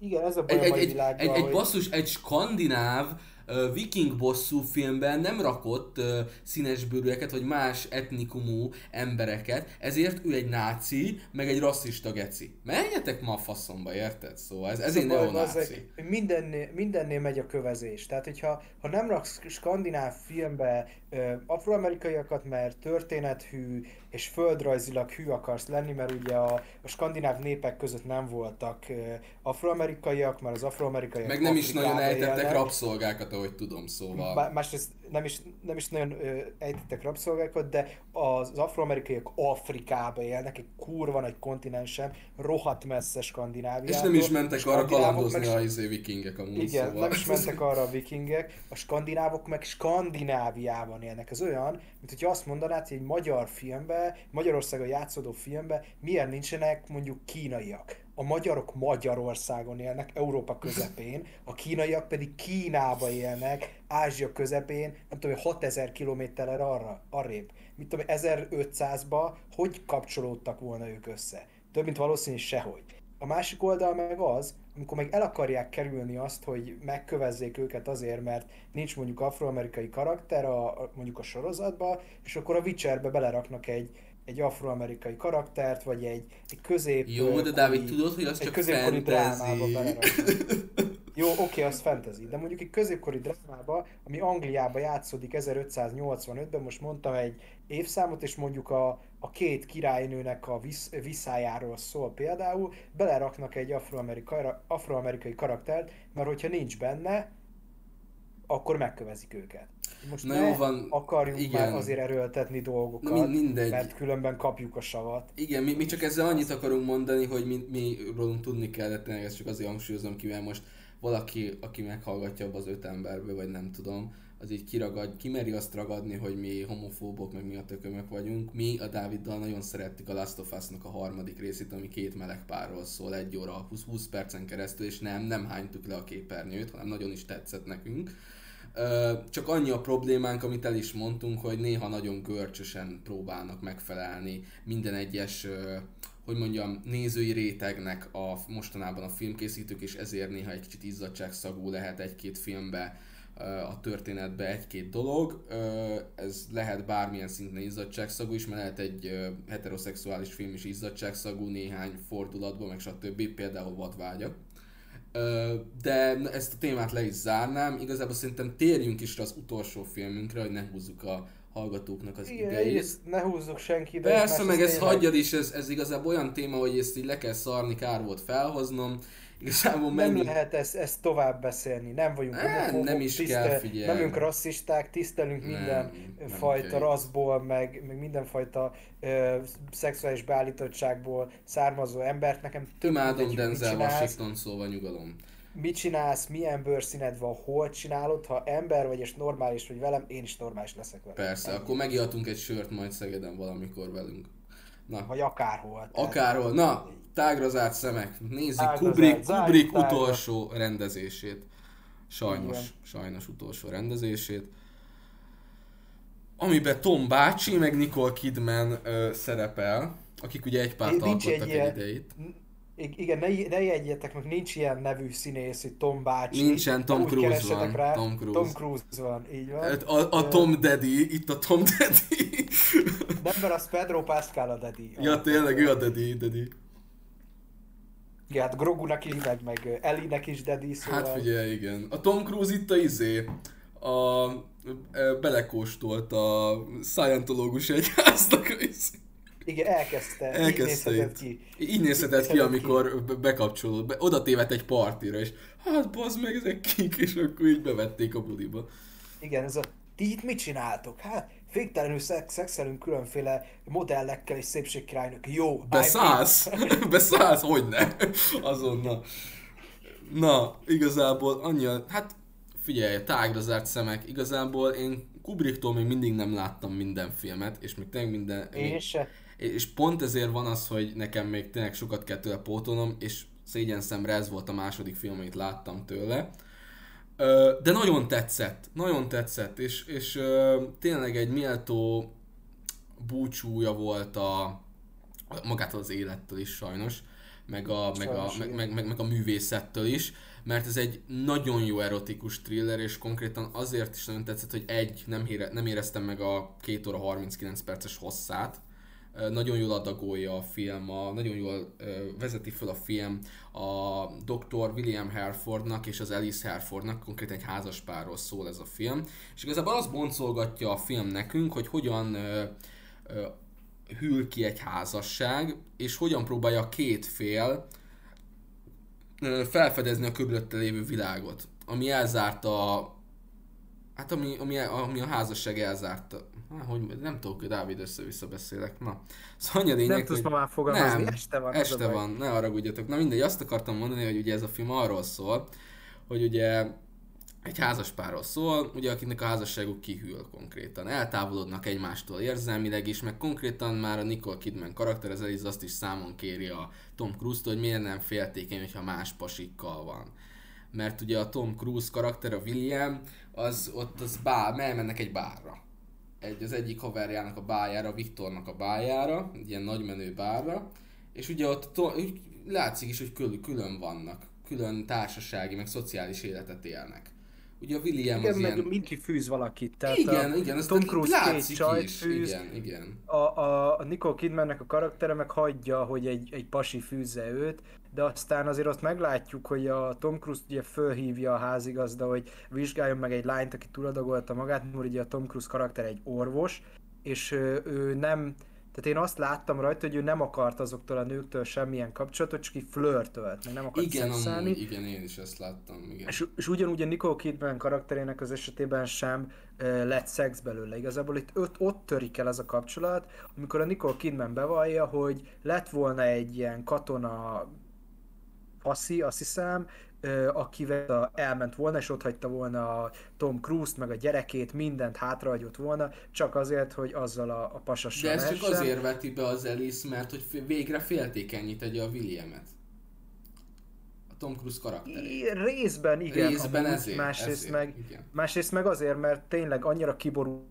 Igen, ez a baj egy, egy, egy, egy, egy basszus, egy skandináv viking bosszú filmben nem rakott színesbőrűeket, vagy más etnikumú embereket, ezért ő egy náci, meg egy rasszista geci. Menjetek ma a faszomba, érted? Szóval ez, ez egy neonáci. Mindennél, mindennél megy a kövezés. Tehát, hogyha ha nem raksz skandináv filmbe uh, afroamerikaiakat, mert történethű, és földrajzilag hű akarsz lenni, mert ugye a, a skandináv népek között nem voltak uh, afroamerikaiak, mert az afroamerikaiak Meg nem is nagyon ejtettek rabszolgákat, ahogy tudom, szóval. Másrészt nem is, nem is nagyon uh, ejtettek rabszolgákat, de az afroamerikaiak Afrikába élnek, egy kurva nagy kontinensen, rohadt messze Skandináviától. És nem is mentek arra kalandozni meg... a izé vikingek amúgy, Igen, szóval. nem is mentek arra a vikingek, a skandinávok meg Skandináviában élnek. Ez olyan, mint hogy azt mondanád, hogy egy magyar filmbe, Magyarországon játszódó filmbe milyen nincsenek mondjuk kínaiak. A magyarok Magyarországon élnek, Európa közepén, a kínaiak pedig Kínába élnek, Ázsia közepén, nem tudom, 6000 kilométerre arra, arrébb. Mit tudom, 1500-ba hogy kapcsolódtak volna ők össze? Több mint valószínű sehogy. A másik oldal meg az, amikor meg el akarják kerülni azt, hogy megkövezzék őket azért, mert nincs mondjuk afroamerikai karakter a, mondjuk a sorozatba, és akkor a Witcherbe beleraknak egy, egy afroamerikai karaktert, vagy egy, egy közép... Jó, de Dávid, tudod, hogy az csak fantasy. drámába. Jó, oké, okay, az fantasy, de mondjuk egy középkori drámába, ami Angliába játszódik 1585-ben, most mondtam egy évszámot, és mondjuk a, a két királynőnek a visz, visszájáról szól például, beleraknak egy afroamerikai, afroamerikai karaktert, mert hogyha nincs benne, akkor megkövezik őket. Most Na jó van, akarjuk igen. már azért erőltetni dolgokat, Na, mindegy. mert különben kapjuk a savat. Igen, mi, mi csak ezzel annyit akarunk mondani, hogy mi, mi rólunk tudni kellett, ezt csak azért hangsúlyozom ki, mert most valaki, aki meghallgatja abba az öt emberből, vagy nem tudom, az így kiragad, kimeri azt ragadni, hogy mi homofóbok, meg mi a tökömök vagyunk. Mi a Dáviddal nagyon szerettük a Last of Us-nak a harmadik részét, ami két meleg párról szól, egy óra, 20, percen keresztül, és nem, nem hánytuk le a képernyőt, hanem nagyon is tetszett nekünk. Csak annyi a problémánk, amit el is mondtunk, hogy néha nagyon görcsösen próbálnak megfelelni minden egyes hogy mondjam, nézői rétegnek a mostanában a filmkészítők, és ezért néha egy kicsit izzadságszagú lehet egy-két filmbe a történetbe egy-két dolog. Ez lehet bármilyen szinten izzadságszagú is, mert lehet egy heteroszexuális film is izzadságszagú néhány fordulatban, meg stb. Például vadvágyak. De ezt a témát le is zárnám. Igazából szerintem térjünk is az utolsó filmünkre, hogy ne húzzuk a hallgatóknak az Igen, idejét. ne húzzuk senki. Persze, meg ezt hagyjad is, ez, ez igazából olyan téma, hogy ezt így le kell szarni, kár volt felhoznom. Igazából menjünk... Nem lehet ezt, ezt tovább beszélni, nem vagyunk nem, nem is tisztel, kell figyelni. Nem vagyunk rasszisták, tisztelünk nem, minden nem fajta rasszból, meg, meg mindenfajta ö, szexuális beállítottságból származó embert. Nekem több Imádom Denzel Washington, szóval nyugalom mit csinálsz, milyen bőrszíned van, hol csinálod, ha ember vagy és normális vagy velem, én is normális leszek velem. Persze, Ennyi. akkor megihatunk egy sört majd Szegeden valamikor velünk. Na. Vagy akárhol. Akárhol. Na, tágra zárt szemek. Nézzük Kubrick, Kubrick tágra. utolsó rendezését. Sajnos, Igen. sajnos utolsó rendezését. Amiben Tom bácsi, meg Nicole Kidman ö, szerepel, akik ugye egy párt alkottak egy, egy idejét igen, ne, ne jegyetek meg, nincs ilyen nevű színész, hogy Tom bácsi. Nincsen, Tom Cruise van. Rá. Tom Cruise. Tom Cruise van, így van. Hát a, a Tom Daddy, itt a Tom Daddy. Nem, mert az Pedro Pascal a Daddy. Ja, tényleg, ő a Daddy, Daddy. Igen, hát Grogunak is, meg, meg Ellie-nek is Daddy, szóval... Hát figyelj, igen. A Tom Cruise itt a izé, a, belekóstolt a Scientológus egyháznak a izé. Igen, elkezdte. elkezdte így nézhetett ki. Így nézhetett ki, amikor ki. bekapcsolódott. Be, oda tévedt egy partira, és hát bazd meg, ezek kik, és akkor így bevették a budiba. Igen, ez a ti itt mit csináltok? Hát féktelenül szex, szexelünk különféle modellekkel és szépségkirálynök. Jó, Beszállsz? Beszállsz? Hogyne? Azonnal. Na, igazából annyi, hát figyelj, tágra zárt szemek, igazából én Kubricktól még mindig nem láttam minden filmet, és még tényleg minden... Én még, se és pont ezért van az, hogy nekem még tényleg sokat kell tőle pótolnom, és szégyen szemre ez volt a második film, amit láttam tőle. De nagyon tetszett, nagyon tetszett, és, és tényleg egy méltó búcsúja volt a magától az élettől is sajnos, meg a, meg a, meg, meg, meg, meg a művészettől is, mert ez egy nagyon jó erotikus thriller, és konkrétan azért is nagyon tetszett, hogy egy, nem, hére, nem éreztem meg a 2 óra 39 perces hosszát, nagyon jól adagolja a film, a, nagyon jól vezeti fel a film a Dr. William Herfordnak és az Alice Herfordnak, konkrétan egy házaspárról szól ez a film, és igazából azt boncolgatja a film nekünk, hogy hogyan hűl ki egy házasság, és hogyan próbálja a két fél felfedezni a körülötte lévő világot, ami elzárta Hát ami, ami, ami a házasság elzárta. Há, hogy nem tudok, Dávid össze-vissza beszélek. Na, szóval annyi a lényeg, Nem tudsz ma már fogalmazni, nem, este van. Este van, ne haragudjatok. Na mindegy, azt akartam mondani, hogy ugye ez a film arról szól, hogy ugye egy házaspárról szól, ugye akinek a házasságuk kihűl konkrétan. Eltávolodnak egymástól érzelmileg is, meg konkrétan már a Nicole Kidman karakter, ez Eliz azt is számon kéri a Tom Cruise-tól, hogy miért nem féltékeny, hogyha más pasikkal van. Mert ugye a Tom Cruise karakter, a William, az ott az bár, elmennek egy bárra. Egy, az egyik haverjának a bájára, Viktornak a bájára, egy ilyen nagymenő bárra, és ugye ott to, látszik is, hogy külön, külön vannak, külön társasági, meg szociális életet élnek. Ugye a William Igen, az meg ilyen... mindenki fűz valakit. Tehát Igen, a igen, ezt Tom Cruise két csajt is. fűz, Igen, igen. a, a, a Nicole Kidmannek a karaktere meg hagyja, hogy egy, egy pasi fűzze őt, de aztán azért azt meglátjuk, hogy a Tom Cruise ugye fölhívja a házigazda, hogy vizsgáljon meg egy lányt, aki túladagolta magát, mert ugye a Tom Cruise karakter egy orvos, és ő, ő nem, tehát én azt láttam rajta, hogy ő nem akart azoktól a nőktől semmilyen kapcsolatot, csak így flörtölt, meg nem akart Igen, amúgy, igen, én is ezt láttam, igen. És, és ugyanúgy a Nicole Kidman karakterének az esetében sem uh, lett szex belőle. Igazából itt ott, ott törik el ez a kapcsolat, amikor a Nicole Kidman bevallja, hogy lett volna egy ilyen katona faszi, azt hiszem, akivel elment volna, és ott hagyta volna a Tom Cruise-t, meg a gyerekét, mindent hátrahagyott volna, csak azért, hogy azzal a, a pasassal De ez csak azért veti be az Alice, mert hogy végre féltékenyít tegye a Williamet. A Tom Cruise karakterét. Részben igen, Részben amúgy, ezért, másrészt, ezért, meg, igen. másrészt meg azért, mert tényleg annyira kiborul,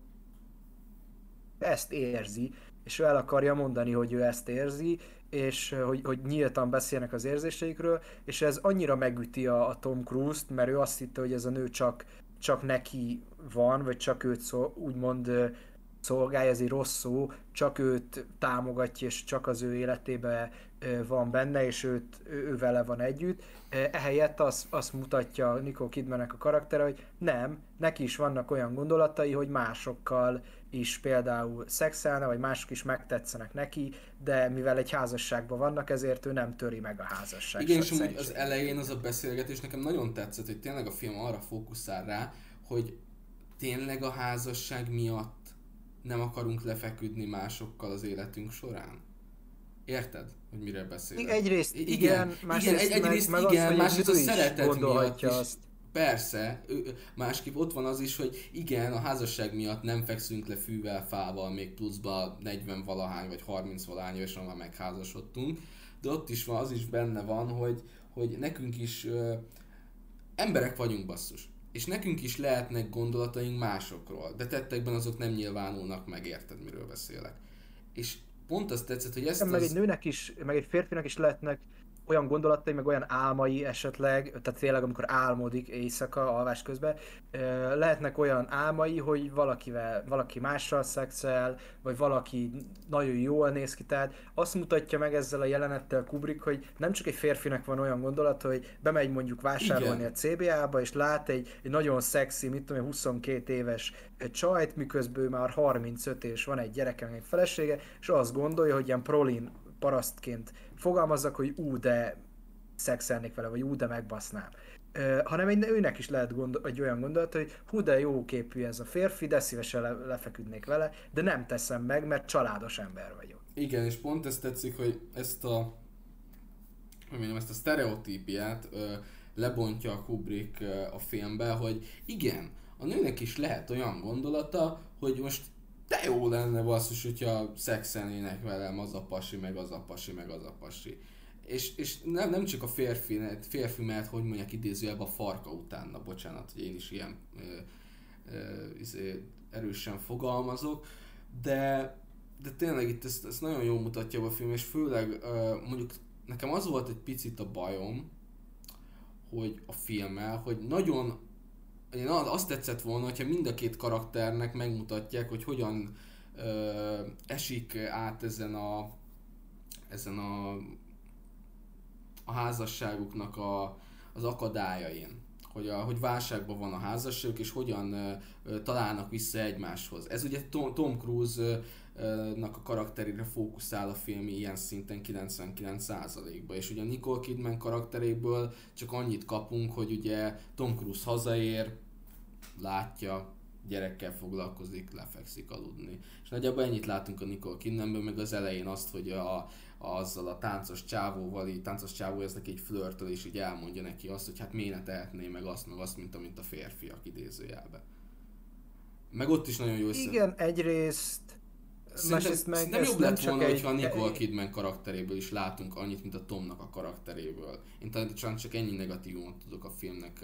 ezt érzi, és ő el akarja mondani, hogy ő ezt érzi, és hogy, hogy nyíltan beszélnek az érzéseikről, és ez annyira megüti a, a Tom Cruise-t, mert ő azt hitte, hogy ez a nő csak, csak neki van, vagy csak őt szó, úgymond szolgálja, ez egy rossz szó, csak őt támogatja, és csak az ő életébe van benne, és őt, ő, vele van együtt. Ehelyett azt, azt mutatja Nicole Kidmannek a karaktere, hogy nem, neki is vannak olyan gondolatai, hogy másokkal is például szexelne, vagy mások is megtetszenek neki, de mivel egy házasságban vannak, ezért ő nem töri meg a házasság. Igen, és amúgy az elején az a beszélgetés nekem nagyon tetszett, hogy tényleg a film arra fókuszál rá, hogy tényleg a házasság miatt nem akarunk lefeküdni másokkal az életünk során. Érted, hogy miről beszélek? Egyrészt I- igen, másrészt igen, egy, meg- egyrészt meg az, igen, hogy egy másrészt a szeretet miatt is. azt. Persze, másképp ott van az is, hogy igen, a házasság miatt nem fekszünk le fűvel, fával, még pluszba 40 valahány vagy 30 valahány évesen már megházasodtunk, de ott is van, az is benne van, hogy, hogy nekünk is ö, emberek vagyunk basszus. És nekünk is lehetnek gondolataink másokról, de tettekben azok nem nyilvánulnak meg, érted, miről beszélek. És pont azt tetszett, hogy ezt meg az... egy nőnek is, meg egy férfinak is lehetnek olyan gondolatai, meg olyan álmai esetleg, tehát tényleg amikor álmodik éjszaka, alvás közben, lehetnek olyan álmai, hogy valakivel, valaki mással szexel, vagy valaki nagyon jól néz ki, tehát azt mutatja meg ezzel a jelenettel Kubrick, hogy nem csak egy férfinek van olyan gondolata, hogy bemegy mondjuk vásárolni Igen. a CBA-ba, és lát egy, egy nagyon szexi, mit tudom én, 22 éves csajt, miközben ő már 35 és van egy gyereke, egy felesége, és azt gondolja, hogy ilyen prolin parasztként fogalmazzak, hogy ú, de szexelnék vele, vagy ú, de megbasznám. Ö, hanem egy őnek is lehet gondol, egy olyan gondolat, hogy hú, de jó képű ez a férfi, de szívesen le, lefeküdnék vele, de nem teszem meg, mert családos ember vagyok. Igen, és pont ezt tetszik, hogy ezt a hogy mondjam, ezt a sztereotípiát ö, lebontja a Kubrick ö, a filmbe, hogy igen, a nőnek is lehet olyan gondolata, hogy most de jó lenne basszus, hogyha szexelnének velem az a pasi, meg az a pasi, meg az a pasi. És, és nem, nem csak a férfi, férfi, mert hogy mondják idézőjelben a farka utána, bocsánat, hogy én is ilyen ö, ö, izé, erősen fogalmazok, de, de tényleg itt ezt, ezt nagyon jól mutatja a film, és főleg ö, mondjuk nekem az volt egy picit a bajom, hogy a filmmel, hogy nagyon én azt tetszett volna, hogyha mind a két karakternek megmutatják, hogy hogyan ö, esik át ezen a ezen a, a házasságuknak a, az akadályain. Hogy, a, hogy válságban van a házasságuk, és hogyan ö, találnak vissza egymáshoz. Ez ugye Tom, Tom Cruise ö, nak a karakterére fókuszál a film ilyen szinten 99%-ba, és ugye a Nicole Kidman karakteréből csak annyit kapunk, hogy ugye Tom Cruise hazaér, látja, gyerekkel foglalkozik, lefekszik aludni. És nagyjából ennyit látunk a Nicole Kidmanből, meg az elején azt, hogy a, azzal a táncos csávóval, így táncos csávó ez neki egy flörtöl, és így elmondja neki azt, hogy hát miért ne tehetné meg azt, meg azt, mint amint a férfiak idézőjelbe. Meg ott is nagyon jó össze... Igen, egyrészt másrészt meg ez jobb nem lett volna, egy- hogyha a Nicole Kidman karakteréből is látunk annyit, mint a Tomnak a karakteréből. Én talán csak, ennyi negatívumot tudok a filmnek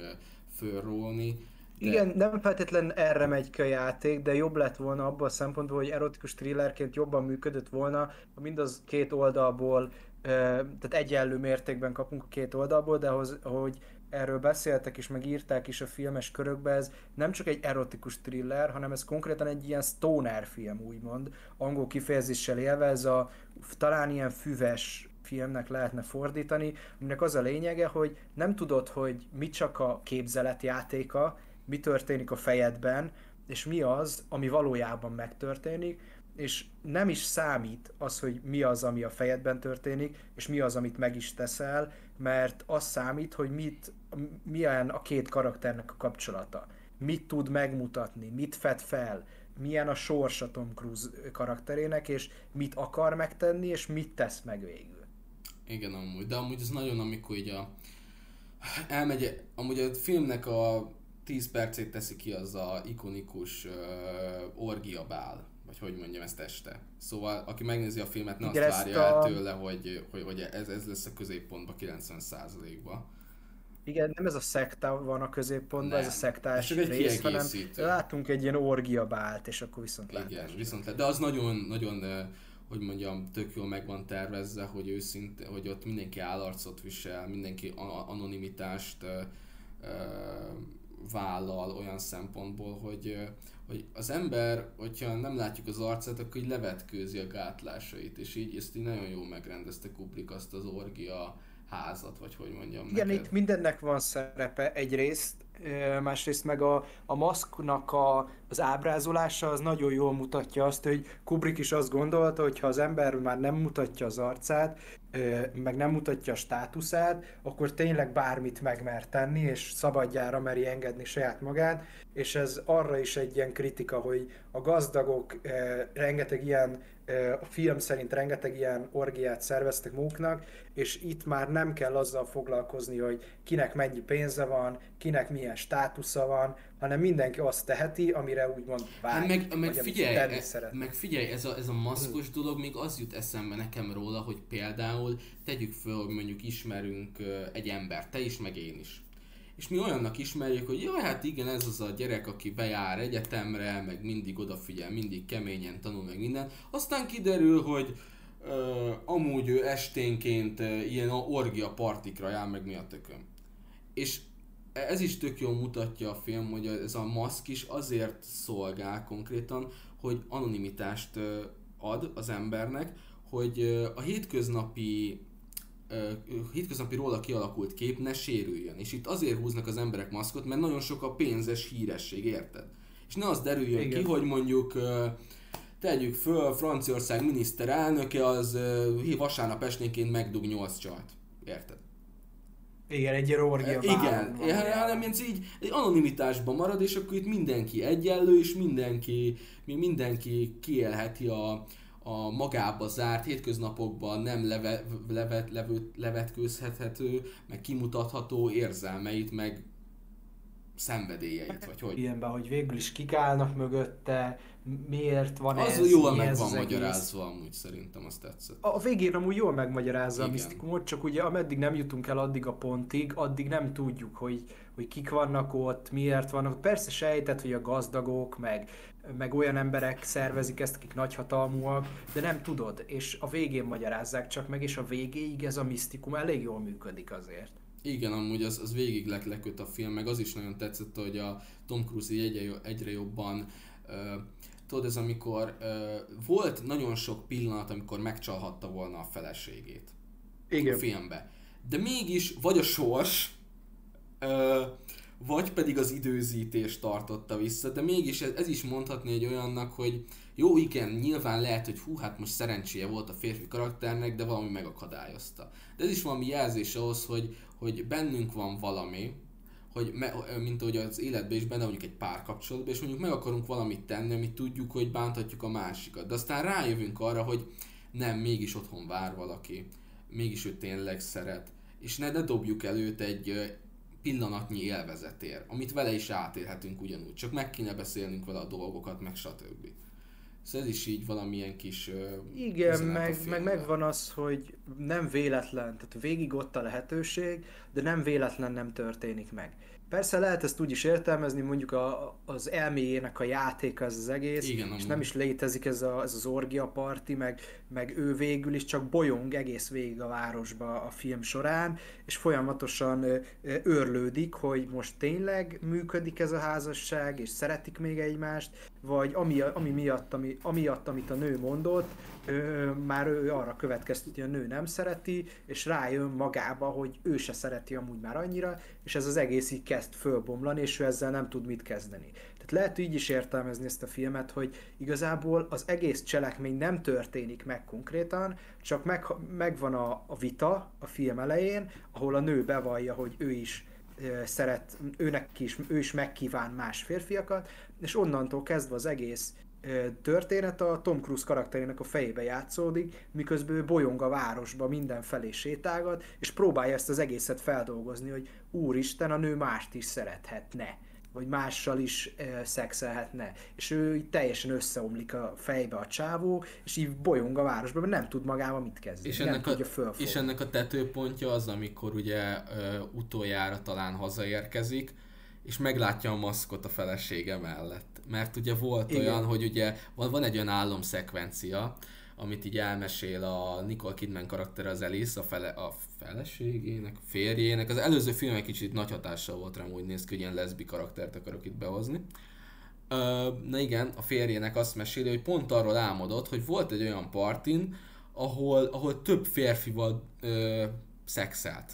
fölrólni. De... Igen, nem feltétlen erre megy ki a játék, de jobb lett volna abban a szempontból, hogy erotikus thrillerként jobban működött volna, ha mind az két oldalból, tehát egyenlő mértékben kapunk a két oldalból, de hoz, hogy erről beszéltek is, meg írták is a filmes körökbe, ez nem csak egy erotikus thriller, hanem ez konkrétan egy ilyen stoner film, úgymond. Angol kifejezéssel élve, ez a talán ilyen füves filmnek lehetne fordítani, aminek az a lényege, hogy nem tudod, hogy mi csak a képzelet játéka, mi történik a fejedben, és mi az, ami valójában megtörténik, és nem is számít az, hogy mi az, ami a fejedben történik, és mi az, amit meg is teszel, mert az számít, hogy mit, milyen a két karakternek a kapcsolata. Mit tud megmutatni, mit fed fel, milyen a sorsa Tom Cruise karakterének, és mit akar megtenni, és mit tesz meg végül. Igen, amúgy, de amúgy ez nagyon, amikor így a... Elmegy, amúgy a filmnek a 10 percét teszi ki az a ikonikus uh, orgiabál, vagy hogy mondjam ezt este. Szóval, aki megnézi a filmet, ne Igen, azt várja a... el tőle, hogy, hogy, hogy ez, ez lesz a középpontban 90%-ba. Igen, nem ez a szekta van a középpontban, nem. ez a szektás ez rész, hanem látunk egy ilyen orgiabált, és akkor viszont Igen, Igen, viszont de az nagyon, nagyon hogy mondjam, tök jól meg van tervezve, hogy őszinte, hogy ott mindenki állarcot visel, mindenki anonimitást vállal olyan szempontból, hogy, hogy az ember, hogyha nem látjuk az arcát, akkor így levetkőzi a gátlásait, és így ezt így nagyon jól megrendezte Kubrick azt az orgia házat, vagy hogy mondjam Igen, neked. itt mindennek van szerepe egyrészt, másrészt meg a, a maszknak a, az ábrázolása az nagyon jól mutatja azt, hogy Kubrick is azt gondolta, hogy ha az ember már nem mutatja az arcát, meg nem mutatja a státuszát, akkor tényleg bármit megmer tenni, és szabadjára meri engedni saját magát, és ez arra is egy ilyen kritika, hogy a gazdagok rengeteg ilyen a film szerint rengeteg ilyen orgiát szerveztek maguknak, és itt már nem kell azzal foglalkozni, hogy kinek mennyi pénze van, kinek milyen státusza van, hanem mindenki azt teheti, amire úgymond vágy. Hát meg, meg, figyelj, e, meg figyelj, ez a, ez a maszkos dolog még az jut eszembe nekem róla, hogy például tegyük föl, hogy mondjuk ismerünk egy embert, te is, meg én is és mi olyannak ismerjük, hogy jaj, hát igen, ez az a gyerek, aki bejár egyetemre, meg mindig odafigyel, mindig keményen tanul, meg minden. Aztán kiderül, hogy uh, amúgy ő esténként uh, ilyen orgia partikra jár, meg mi a tököm. És ez is tök jól mutatja a film, hogy ez a maszk is azért szolgál konkrétan, hogy anonimitást ad az embernek, hogy a hétköznapi hétköznapi róla kialakult kép ne sérüljön. És itt azért húznak az emberek maszkot, mert nagyon sok a pénzes híresség, érted? És ne az derüljön Igen. ki, hogy mondjuk tegyük föl, Franciaország miniszterelnöke az vasárnap esténként megdug 8 csalt. Érted? Igen, egy orgia Igen, hanem ez így egy anonimitásban marad, és akkor itt mindenki egyenlő, és mindenki, mindenki kiélheti a, a magába zárt hétköznapokban nem leve, levet, levőt, levetkőzhethető, meg kimutatható érzelmeit, meg szenvedélyeit, vagy hogy? Ilyenben, hogy végül is kik állnak mögötte, miért van az ez, Az jól meg van magyarázva egész. amúgy szerintem, azt tetszett. A, a végén amúgy jól megmagyarázza Igen. a misztikumot, csak ugye ameddig nem jutunk el addig a pontig, addig nem tudjuk, hogy, hogy kik vannak ott, miért vannak. Persze sejtett, hogy a gazdagok, meg meg olyan emberek szervezik ezt, akik nagyhatalmúak, de nem tudod, és a végén magyarázzák csak meg, és a végéig ez a misztikum elég jól működik azért. Igen, amúgy az, az végig le, leköt a film, meg az is nagyon tetszett, hogy a Tom Cruise egyre, egyre jobban uh, tudod, ez amikor uh, volt nagyon sok pillanat, amikor megcsalhatta volna a feleségét Igen. a filmbe. De mégis vagy a sors, vagy pedig az időzítés tartotta vissza, de mégis ez, ez is mondhatni egy olyannak, hogy jó, igen, nyilván lehet, hogy hú, hát most szerencséje volt a férfi karakternek, de valami megakadályozta. De ez is valami jelzés ahhoz, hogy, hogy bennünk van valami, hogy me, mint ahogy az életben is benne vagyunk egy párkapcsolatban, és mondjuk meg akarunk valamit tenni, amit tudjuk, hogy bántatjuk a másikat. De aztán rájövünk arra, hogy nem, mégis otthon vár valaki, mégis ő tényleg szeret. És ne, ne dobjuk előtt egy pillanatnyi élvezetér, amit vele is átélhetünk ugyanúgy, csak meg kéne beszélnünk vele a dolgokat, meg stb. Szóval ez is így valamilyen kis Igen, meg, meg megvan az, hogy nem véletlen, tehát végig ott a lehetőség, de nem véletlen nem történik meg. Persze lehet ezt úgy is értelmezni, mondjuk a, az elméjének a játéka ez az egész, Igen, és nem is létezik ez, a, ez az orgia parti, meg, meg ő végül is csak bolyong egész végig a városba a film során, és folyamatosan őrlődik, hogy most tényleg működik ez a házasság, és szeretik még egymást, vagy ami, ami miatt, ami, amiatt, amit a nő mondott, ö, már ő arra következteti, hogy a nő nem szereti, és rájön magába, hogy ő se szereti amúgy már annyira, és ez az egész így kezd fölbomlani, és ő ezzel nem tud mit kezdeni. Tehát lehet így is értelmezni ezt a filmet, hogy igazából az egész cselekmény nem történik meg konkrétan, csak meg, megvan a, a vita a film elején, ahol a nő bevallja, hogy ő is szeret, őnek is, ő is megkíván más férfiakat, és onnantól kezdve az egész történet a Tom Cruise karakterének a fejébe játszódik, miközben ő bolyong a városba mindenfelé sétálgat, és próbálja ezt az egészet feldolgozni, hogy úristen, a nő mást is szerethetne vagy mással is e, szexelhetne. És ő így teljesen összeomlik a fejbe a csávó, és így bolyong a városban, mert nem tud magával mit kezdeni. És nem ennek, tudja a, fölfogni. és ennek a tetőpontja az, amikor ugye ö, utoljára talán hazaérkezik, és meglátja a maszkot a felesége mellett. Mert ugye volt Igen. olyan, hogy ugye van, van egy olyan álomszekvencia, amit így elmesél a Nicole Kidman karakter az Alice, a, fele, a feleségének, férjének. Az előző film egy kicsit nagy hatással volt rám, úgy néz ki, hogy ilyen leszbi karaktert akarok itt behozni. Ö, na igen, a férjének azt meséli, hogy pont arról álmodott, hogy volt egy olyan partin, ahol, ahol több férfival ö, szexelt.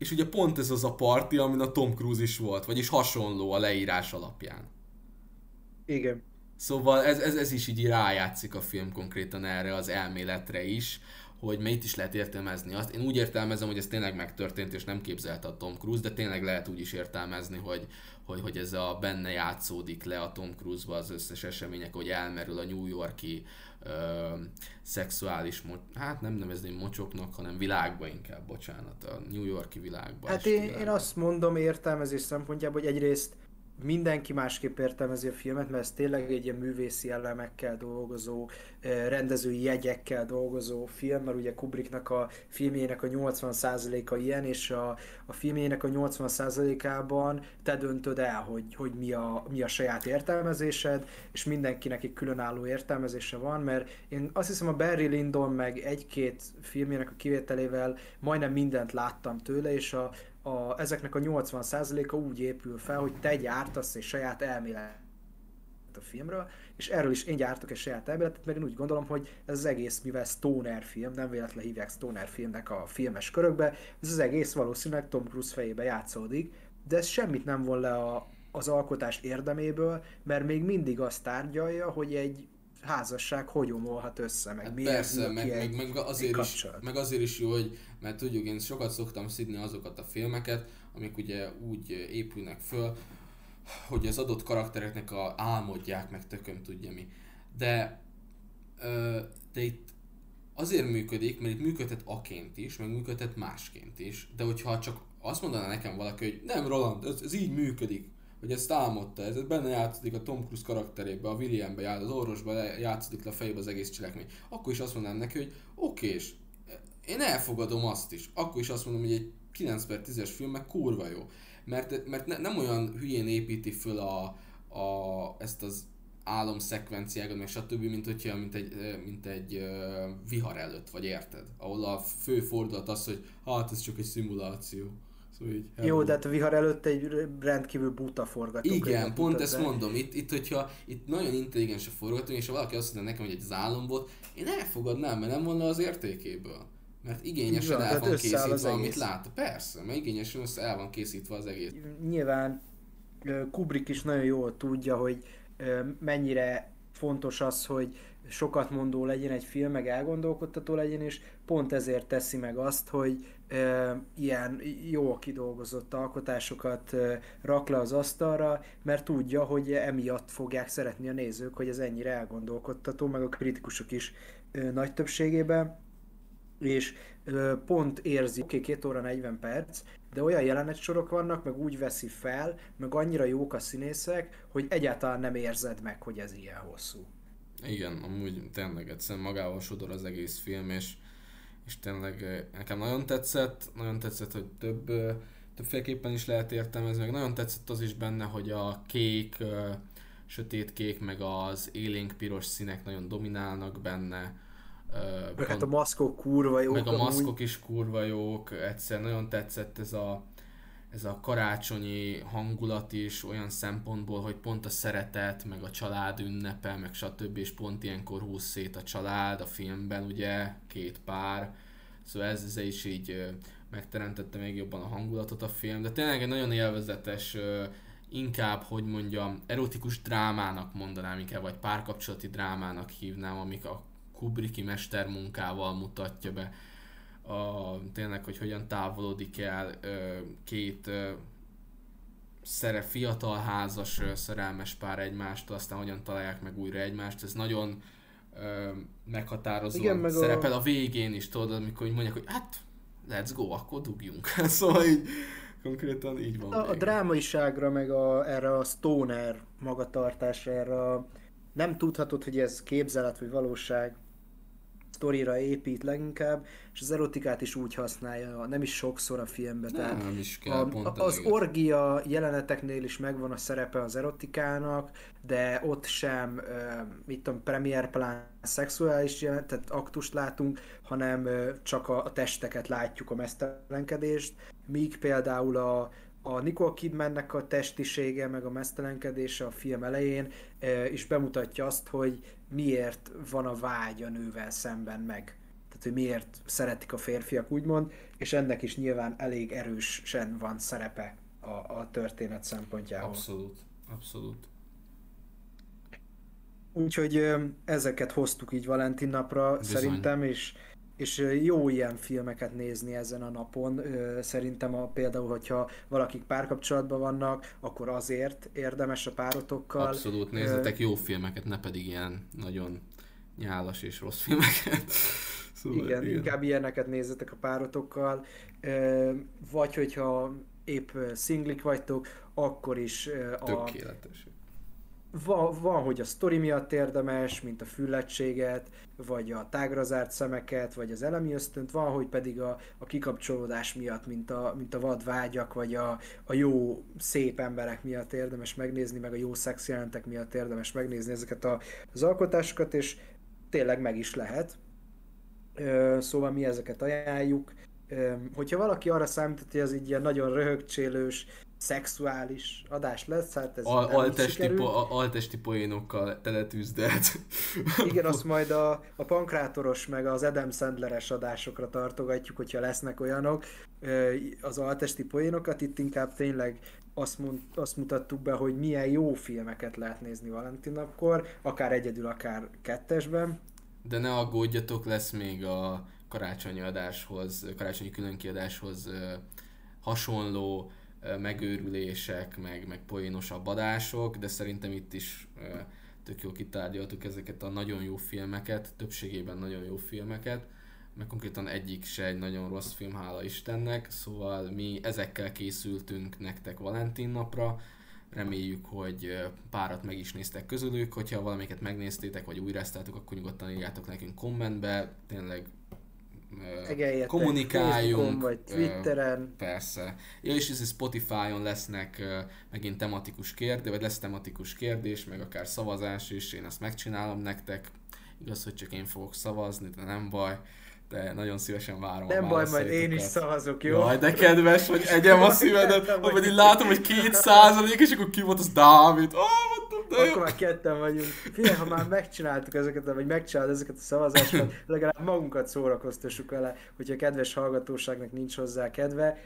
És ugye pont ez az a parti, amin a Tom Cruise is volt, vagyis hasonló a leírás alapján. Igen. Szóval ez, ez, ez is így rájátszik a film konkrétan erre az elméletre is, hogy itt is lehet értelmezni azt. Én úgy értelmezem, hogy ez tényleg megtörtént, és nem képzelte a Tom Cruise, de tényleg lehet úgy is értelmezni, hogy, hogy, hogy ez a benne játszódik le a Tom Cruise-ba az összes események, hogy elmerül a New Yorki ö, szexuális, mo- hát nem nevezném mocsoknak, hanem világba inkább, bocsánat, a New Yorki világba. Hát én, én világba. azt mondom értelmezés szempontjából, hogy egyrészt mindenki másképp értelmezi a filmet, mert ez tényleg egy ilyen művészi elemekkel dolgozó, eh, rendezői jegyekkel dolgozó film, mert ugye Kubricknak a filmjének a 80%-a ilyen, és a, a filmjének a 80%-ában te döntöd el, hogy, hogy mi, a, mi a saját értelmezésed, és mindenkinek egy különálló értelmezése van, mert én azt hiszem a Barry Lyndon meg egy-két filmjének a kivételével majdnem mindent láttam tőle, és a, a, ezeknek a 80%-a úgy épül fel, hogy te gyártasz egy saját elmélet a filmről, és erről is én gyártok egy saját elméletet, mert én úgy gondolom, hogy ez az egész, mivel stoner film, nem véletlenül hívják stoner filmnek a filmes körökbe, ez az egész valószínűleg Tom Cruise fejébe játszódik, de ez semmit nem von le a, az alkotás érdeméből, mert még mindig azt tárgyalja, hogy egy házasság hogy omolhat össze, meg Hát miért persze, meg, meg, meg, azért is, meg azért is jó, hogy, mert tudjuk, én sokat szoktam szidni azokat a filmeket, amik ugye úgy épülnek föl, hogy az adott karaktereknek a álmodják, meg tököm tudja mi. De, de itt azért működik, mert itt működhet aként is, meg működhet másként is. De hogyha csak azt mondaná nekem valaki, hogy nem Roland, ez, ez így működik, hogy ezt álmodta, ez benne játszódik a Tom Cruise karakterébe, a Williambe jár, az orvosba játszódik le a fejébe az egész cselekmény. Akkor is azt mondanám neki, hogy oké, és én elfogadom azt is. Akkor is azt mondom, hogy egy 9 per 10-es film meg kurva jó. Mert, mert ne, nem olyan hülyén építi föl a, a, ezt az álomszekvenciákat, meg stb., mint, hogyha, mint egy, mint egy vihar előtt, vagy érted? Ahol a fő fordulat az, hogy hát ez csak egy szimuláció. Szóval így, Jó, de hát a vihar előtt egy rendkívül buta forgatókönyvet Igen, pont ezt be. mondom, itt, itt hogyha itt nagyon intelligens a forgatókönyv, és ha valaki azt mondja nekem, hogy egy álom volt, én elfogadnám, mert nem volna az értékéből. Mert igényesen van, el van készítve, amit lát. Persze, mert igényesen össze el van készítve az egész. Nyilván Kubrick is nagyon jól tudja, hogy mennyire fontos az, hogy sokat mondó legyen egy film, meg elgondolkodtató legyen, és pont ezért teszi meg azt, hogy ö, ilyen jó kidolgozott alkotásokat ö, rak le az asztalra, mert tudja, hogy emiatt fogják szeretni a nézők, hogy ez ennyire elgondolkodtató, meg a kritikusok is ö, nagy többségében és ö, pont érzi, oké, okay, 2 óra 40 perc, de olyan jelenetsorok vannak, meg úgy veszi fel, meg annyira jók a színészek, hogy egyáltalán nem érzed meg, hogy ez ilyen hosszú. Igen, amúgy tényleg egyszerűen magával sodor az egész film, és, és tényleg nekem nagyon tetszett, nagyon tetszett, hogy több, többféleképpen is lehet értelmezni, meg nagyon tetszett az is benne, hogy a kék, sötétkék, meg az élénk piros színek nagyon dominálnak benne. Meg hát a maszkok kurva jók. Meg a maszkok amúgy. is kurva jók, egyszer nagyon tetszett ez a, ez a karácsonyi hangulat is olyan szempontból, hogy pont a szeretet, meg a család ünnepe, meg stb. és pont ilyenkor húz szét a család a filmben, ugye, két pár. Szóval ez, ez is így megteremtette még jobban a hangulatot a film, de tényleg egy nagyon élvezetes, inkább, hogy mondjam, erotikus drámának mondanám inkább, vagy párkapcsolati drámának hívnám, amik a Kubricki mestermunkával mutatja be a, tényleg, hogy hogyan távolodik el két szere, fiatal házas szerelmes pár egymástól, aztán hogyan találják meg újra egymást, ez nagyon meghatározóan Igen, szerepel a... a végén is, tudod, amikor mondják, hogy hát let's go, akkor dugjunk. szóval így konkrétan így van. A, a drámaiságra, meg a, erre a stoner magatartásra, erre a, nem tudhatod, hogy ez képzelet vagy valóság, sztorira épít leginkább, és az erotikát is úgy használja, nem is sokszor a filmben. Nem, tehát nem is kell, a, pont az eléget. orgia jeleneteknél is megvan a szerepe az erotikának, de ott sem, mit tudom, premier plán szexuális jelent, tehát aktust látunk, hanem csak a, a testeket látjuk, a mesztelenkedést, míg például a, a Nicole Kidmannek a testisége, meg a mesztelenkedése a film elején is bemutatja azt, hogy miért van a vágy a nővel szemben meg. Tehát, hogy miért szeretik a férfiak, úgymond, és ennek is nyilván elég erősen van szerepe a, a történet szempontjából. Abszolút, abszolút. Úgyhogy ezeket hoztuk így Valentin napra Bizony. szerintem, és és jó ilyen filmeket nézni ezen a napon. Szerintem a, például, hogyha valakik párkapcsolatban vannak, akkor azért érdemes a párotokkal. Abszolút, nézzetek jó filmeket, ne pedig ilyen nagyon nyálas és rossz filmeket. Szóval igen, igen, inkább ilyeneket nézzetek a párotokkal, vagy hogyha épp szinglik vagytok, akkor is a, Tökéletes van, van, hogy a sztori miatt érdemes, mint a füllettséget, vagy a tágra zárt szemeket, vagy az elemi ösztönt, van, hogy pedig a, a kikapcsolódás miatt, mint a, mint a vad vágyak, vagy a, a jó, szép emberek miatt érdemes megnézni, meg a jó szex jelentek miatt érdemes megnézni ezeket a, az alkotásokat, és tényleg meg is lehet. Szóval mi ezeket ajánljuk. Hogyha valaki arra számít, hogy ez így ilyen nagyon röhögcsélős, szexuális adás lesz, hát ez Al- altesti, po- altesti poénokkal teletűzdelt. Igen, azt majd a, a pankrátoros meg az Adam Sandleres adásokra tartogatjuk, hogyha lesznek olyanok. Az altesti poénokat itt inkább tényleg azt, mond, azt mutattuk be, hogy milyen jó filmeket lehet nézni Valentin napkor, akár egyedül, akár kettesben. De ne aggódjatok, lesz még a karácsonyi adáshoz, karácsonyi különkiadáshoz hasonló megőrülések, meg, meg poénosabb adások, de szerintem itt is tök jól kitárgyaltuk ezeket a nagyon jó filmeket, többségében nagyon jó filmeket, meg konkrétan egyik se egy nagyon rossz film, hála Istennek, szóval mi ezekkel készültünk nektek Valentin napra, reméljük, hogy párat meg is néztek közülük, hogyha valamiket megnéztétek, vagy újráztátok, akkor nyugodtan írjátok nekünk kommentbe, tényleg Egeljetek kommunikáljunk. vagy Twitteren. Persze. Ja, és ez Spotify-on lesznek megint tematikus kérdés, vagy lesz tematikus kérdés, meg akár szavazás is, én ezt megcsinálom nektek. Igaz, hogy csak én fogok szavazni, de nem baj de nagyon szívesen várom Nem baj, majd én is szavazok, jó? Jaj, de kedves, hogy egyem a szívedet, hogy pedig látom, hogy két százalék, és akkor ki volt az Dávid. Oh, mondtam, de Akkor már ketten vagyunk. Figyelj, ha már megcsináltuk ezeket, vagy megcsinálod ezeket a szavazásokat, legalább magunkat szórakoztassuk vele, hogyha kedves hallgatóságnak nincs hozzá kedve,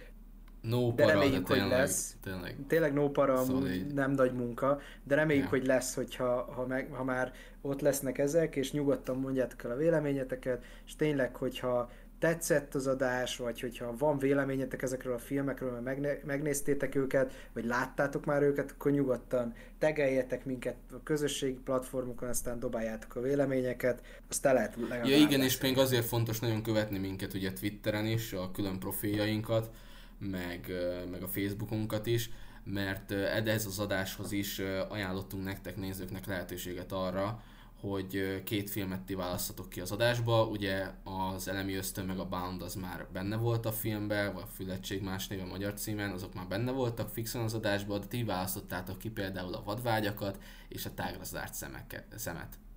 No de para, reméljük, de tényleg, hogy lesz. Tényleg, tényleg no para, szóval nem nagy munka, de reméljük, ja. hogy lesz, hogyha ha, meg, ha már ott lesznek ezek, és nyugodtan mondjátok el a véleményeteket, és tényleg, hogyha tetszett az adás, vagy hogyha van véleményetek ezekről a filmekről, mert megne- megnéztétek őket, vagy láttátok már őket, akkor nyugodtan tegeljetek minket a közösségi platformokon, aztán dobáljátok a véleményeket, azt el lehet legalább Ja igen, és még azért fontos nagyon követni minket ugye Twitteren is, a külön profiljainkat, meg, meg a Facebookunkat is, mert ez az adáshoz is ajánlottunk nektek nézőknek lehetőséget arra, hogy két filmet ti választatok ki az adásba, ugye az Elemi Ösztön meg a Bound az már benne volt a filmben, vagy a Fületség más néven magyar címen, azok már benne voltak fixen az adásban, de ti választottátok ki például a vadvágyakat és a tágra zárt szemeket,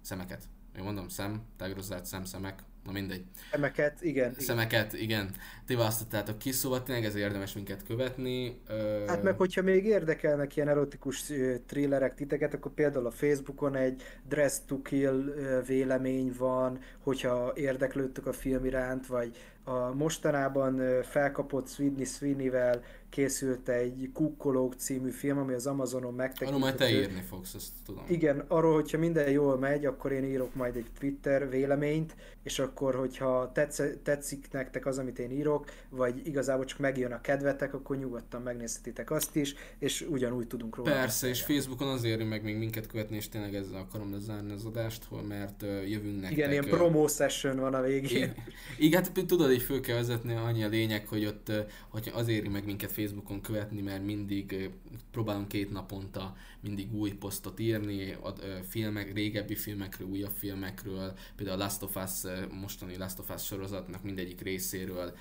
szemeket. Én mondom szem, tágra zárt szem, szemek, na mindegy. Szemeket, igen. Szemeket, igen. Ti választottátok ki, szóval tényleg ez érdemes minket követni. Hát meg hogyha még érdekelnek ilyen erotikus thrillerek titeket, akkor például a Facebookon egy Dress to Kill vélemény van, hogyha érdeklődtök a film iránt, vagy a mostanában felkapott Sweeney Sweeney-vel készült egy Kukkolók című film, ami az Amazonon megtekinthető. Arról majd te írni fogsz, ezt tudom. Igen, arról, hogyha minden jól megy, akkor én írok majd egy Twitter véleményt, és akkor, hogyha tetsz, tetszik nektek az, amit én írok, vagy igazából csak megjön a kedvetek, akkor nyugodtan megnézhetitek azt is, és ugyanúgy tudunk róla. Persze, és Facebookon azért meg még minket követni, és tényleg ezzel akarom lezárni az adást, mert jövünk nektek. Igen, ilyen promo session van a végén. Igen, hát tudod, így föl kell vezetni, annyi a lényeg, hogy ott hogy azért meg minket Facebookon követni, mert mindig próbálunk két naponta mindig új posztot írni, a filmek, régebbi filmekről, újabb filmekről, például a Last of Us, mostani Last of Us sorozatnak mindegyik részéről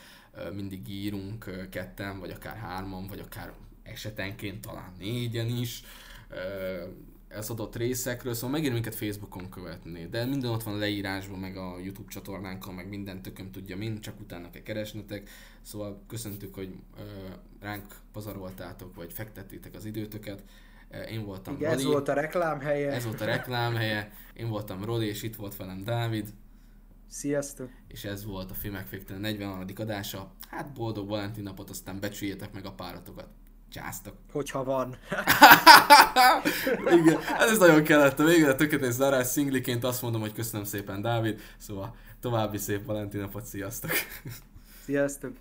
mindig írunk ketten, vagy akár hárman, vagy akár esetenként talán négyen is az adott részekről, szóval megint minket Facebookon követni, de minden ott van leírásban, meg a YouTube csatornánkon, meg minden tököm tudja mind, csak utána kell keresnetek, szóval köszöntük, hogy ránk pazaroltátok, vagy fektettétek az időtöket. Én voltam Igen, Rodi, ez volt a reklámhelye. Ez volt a reklámhelye. Én voltam Rodi, és itt volt velem Dávid. Sziasztok! És ez volt a Filmek Féktelen 40. adása. Hát boldog Valentin napot, aztán becsüljétek meg a páratokat. Császtok. Hogyha van. Igen, ez nagyon kellett. A végre tökéletes zárás szingliként azt mondom, hogy köszönöm szépen Dávid, szóval további szép Valentin napot, sziasztok! Sziasztok!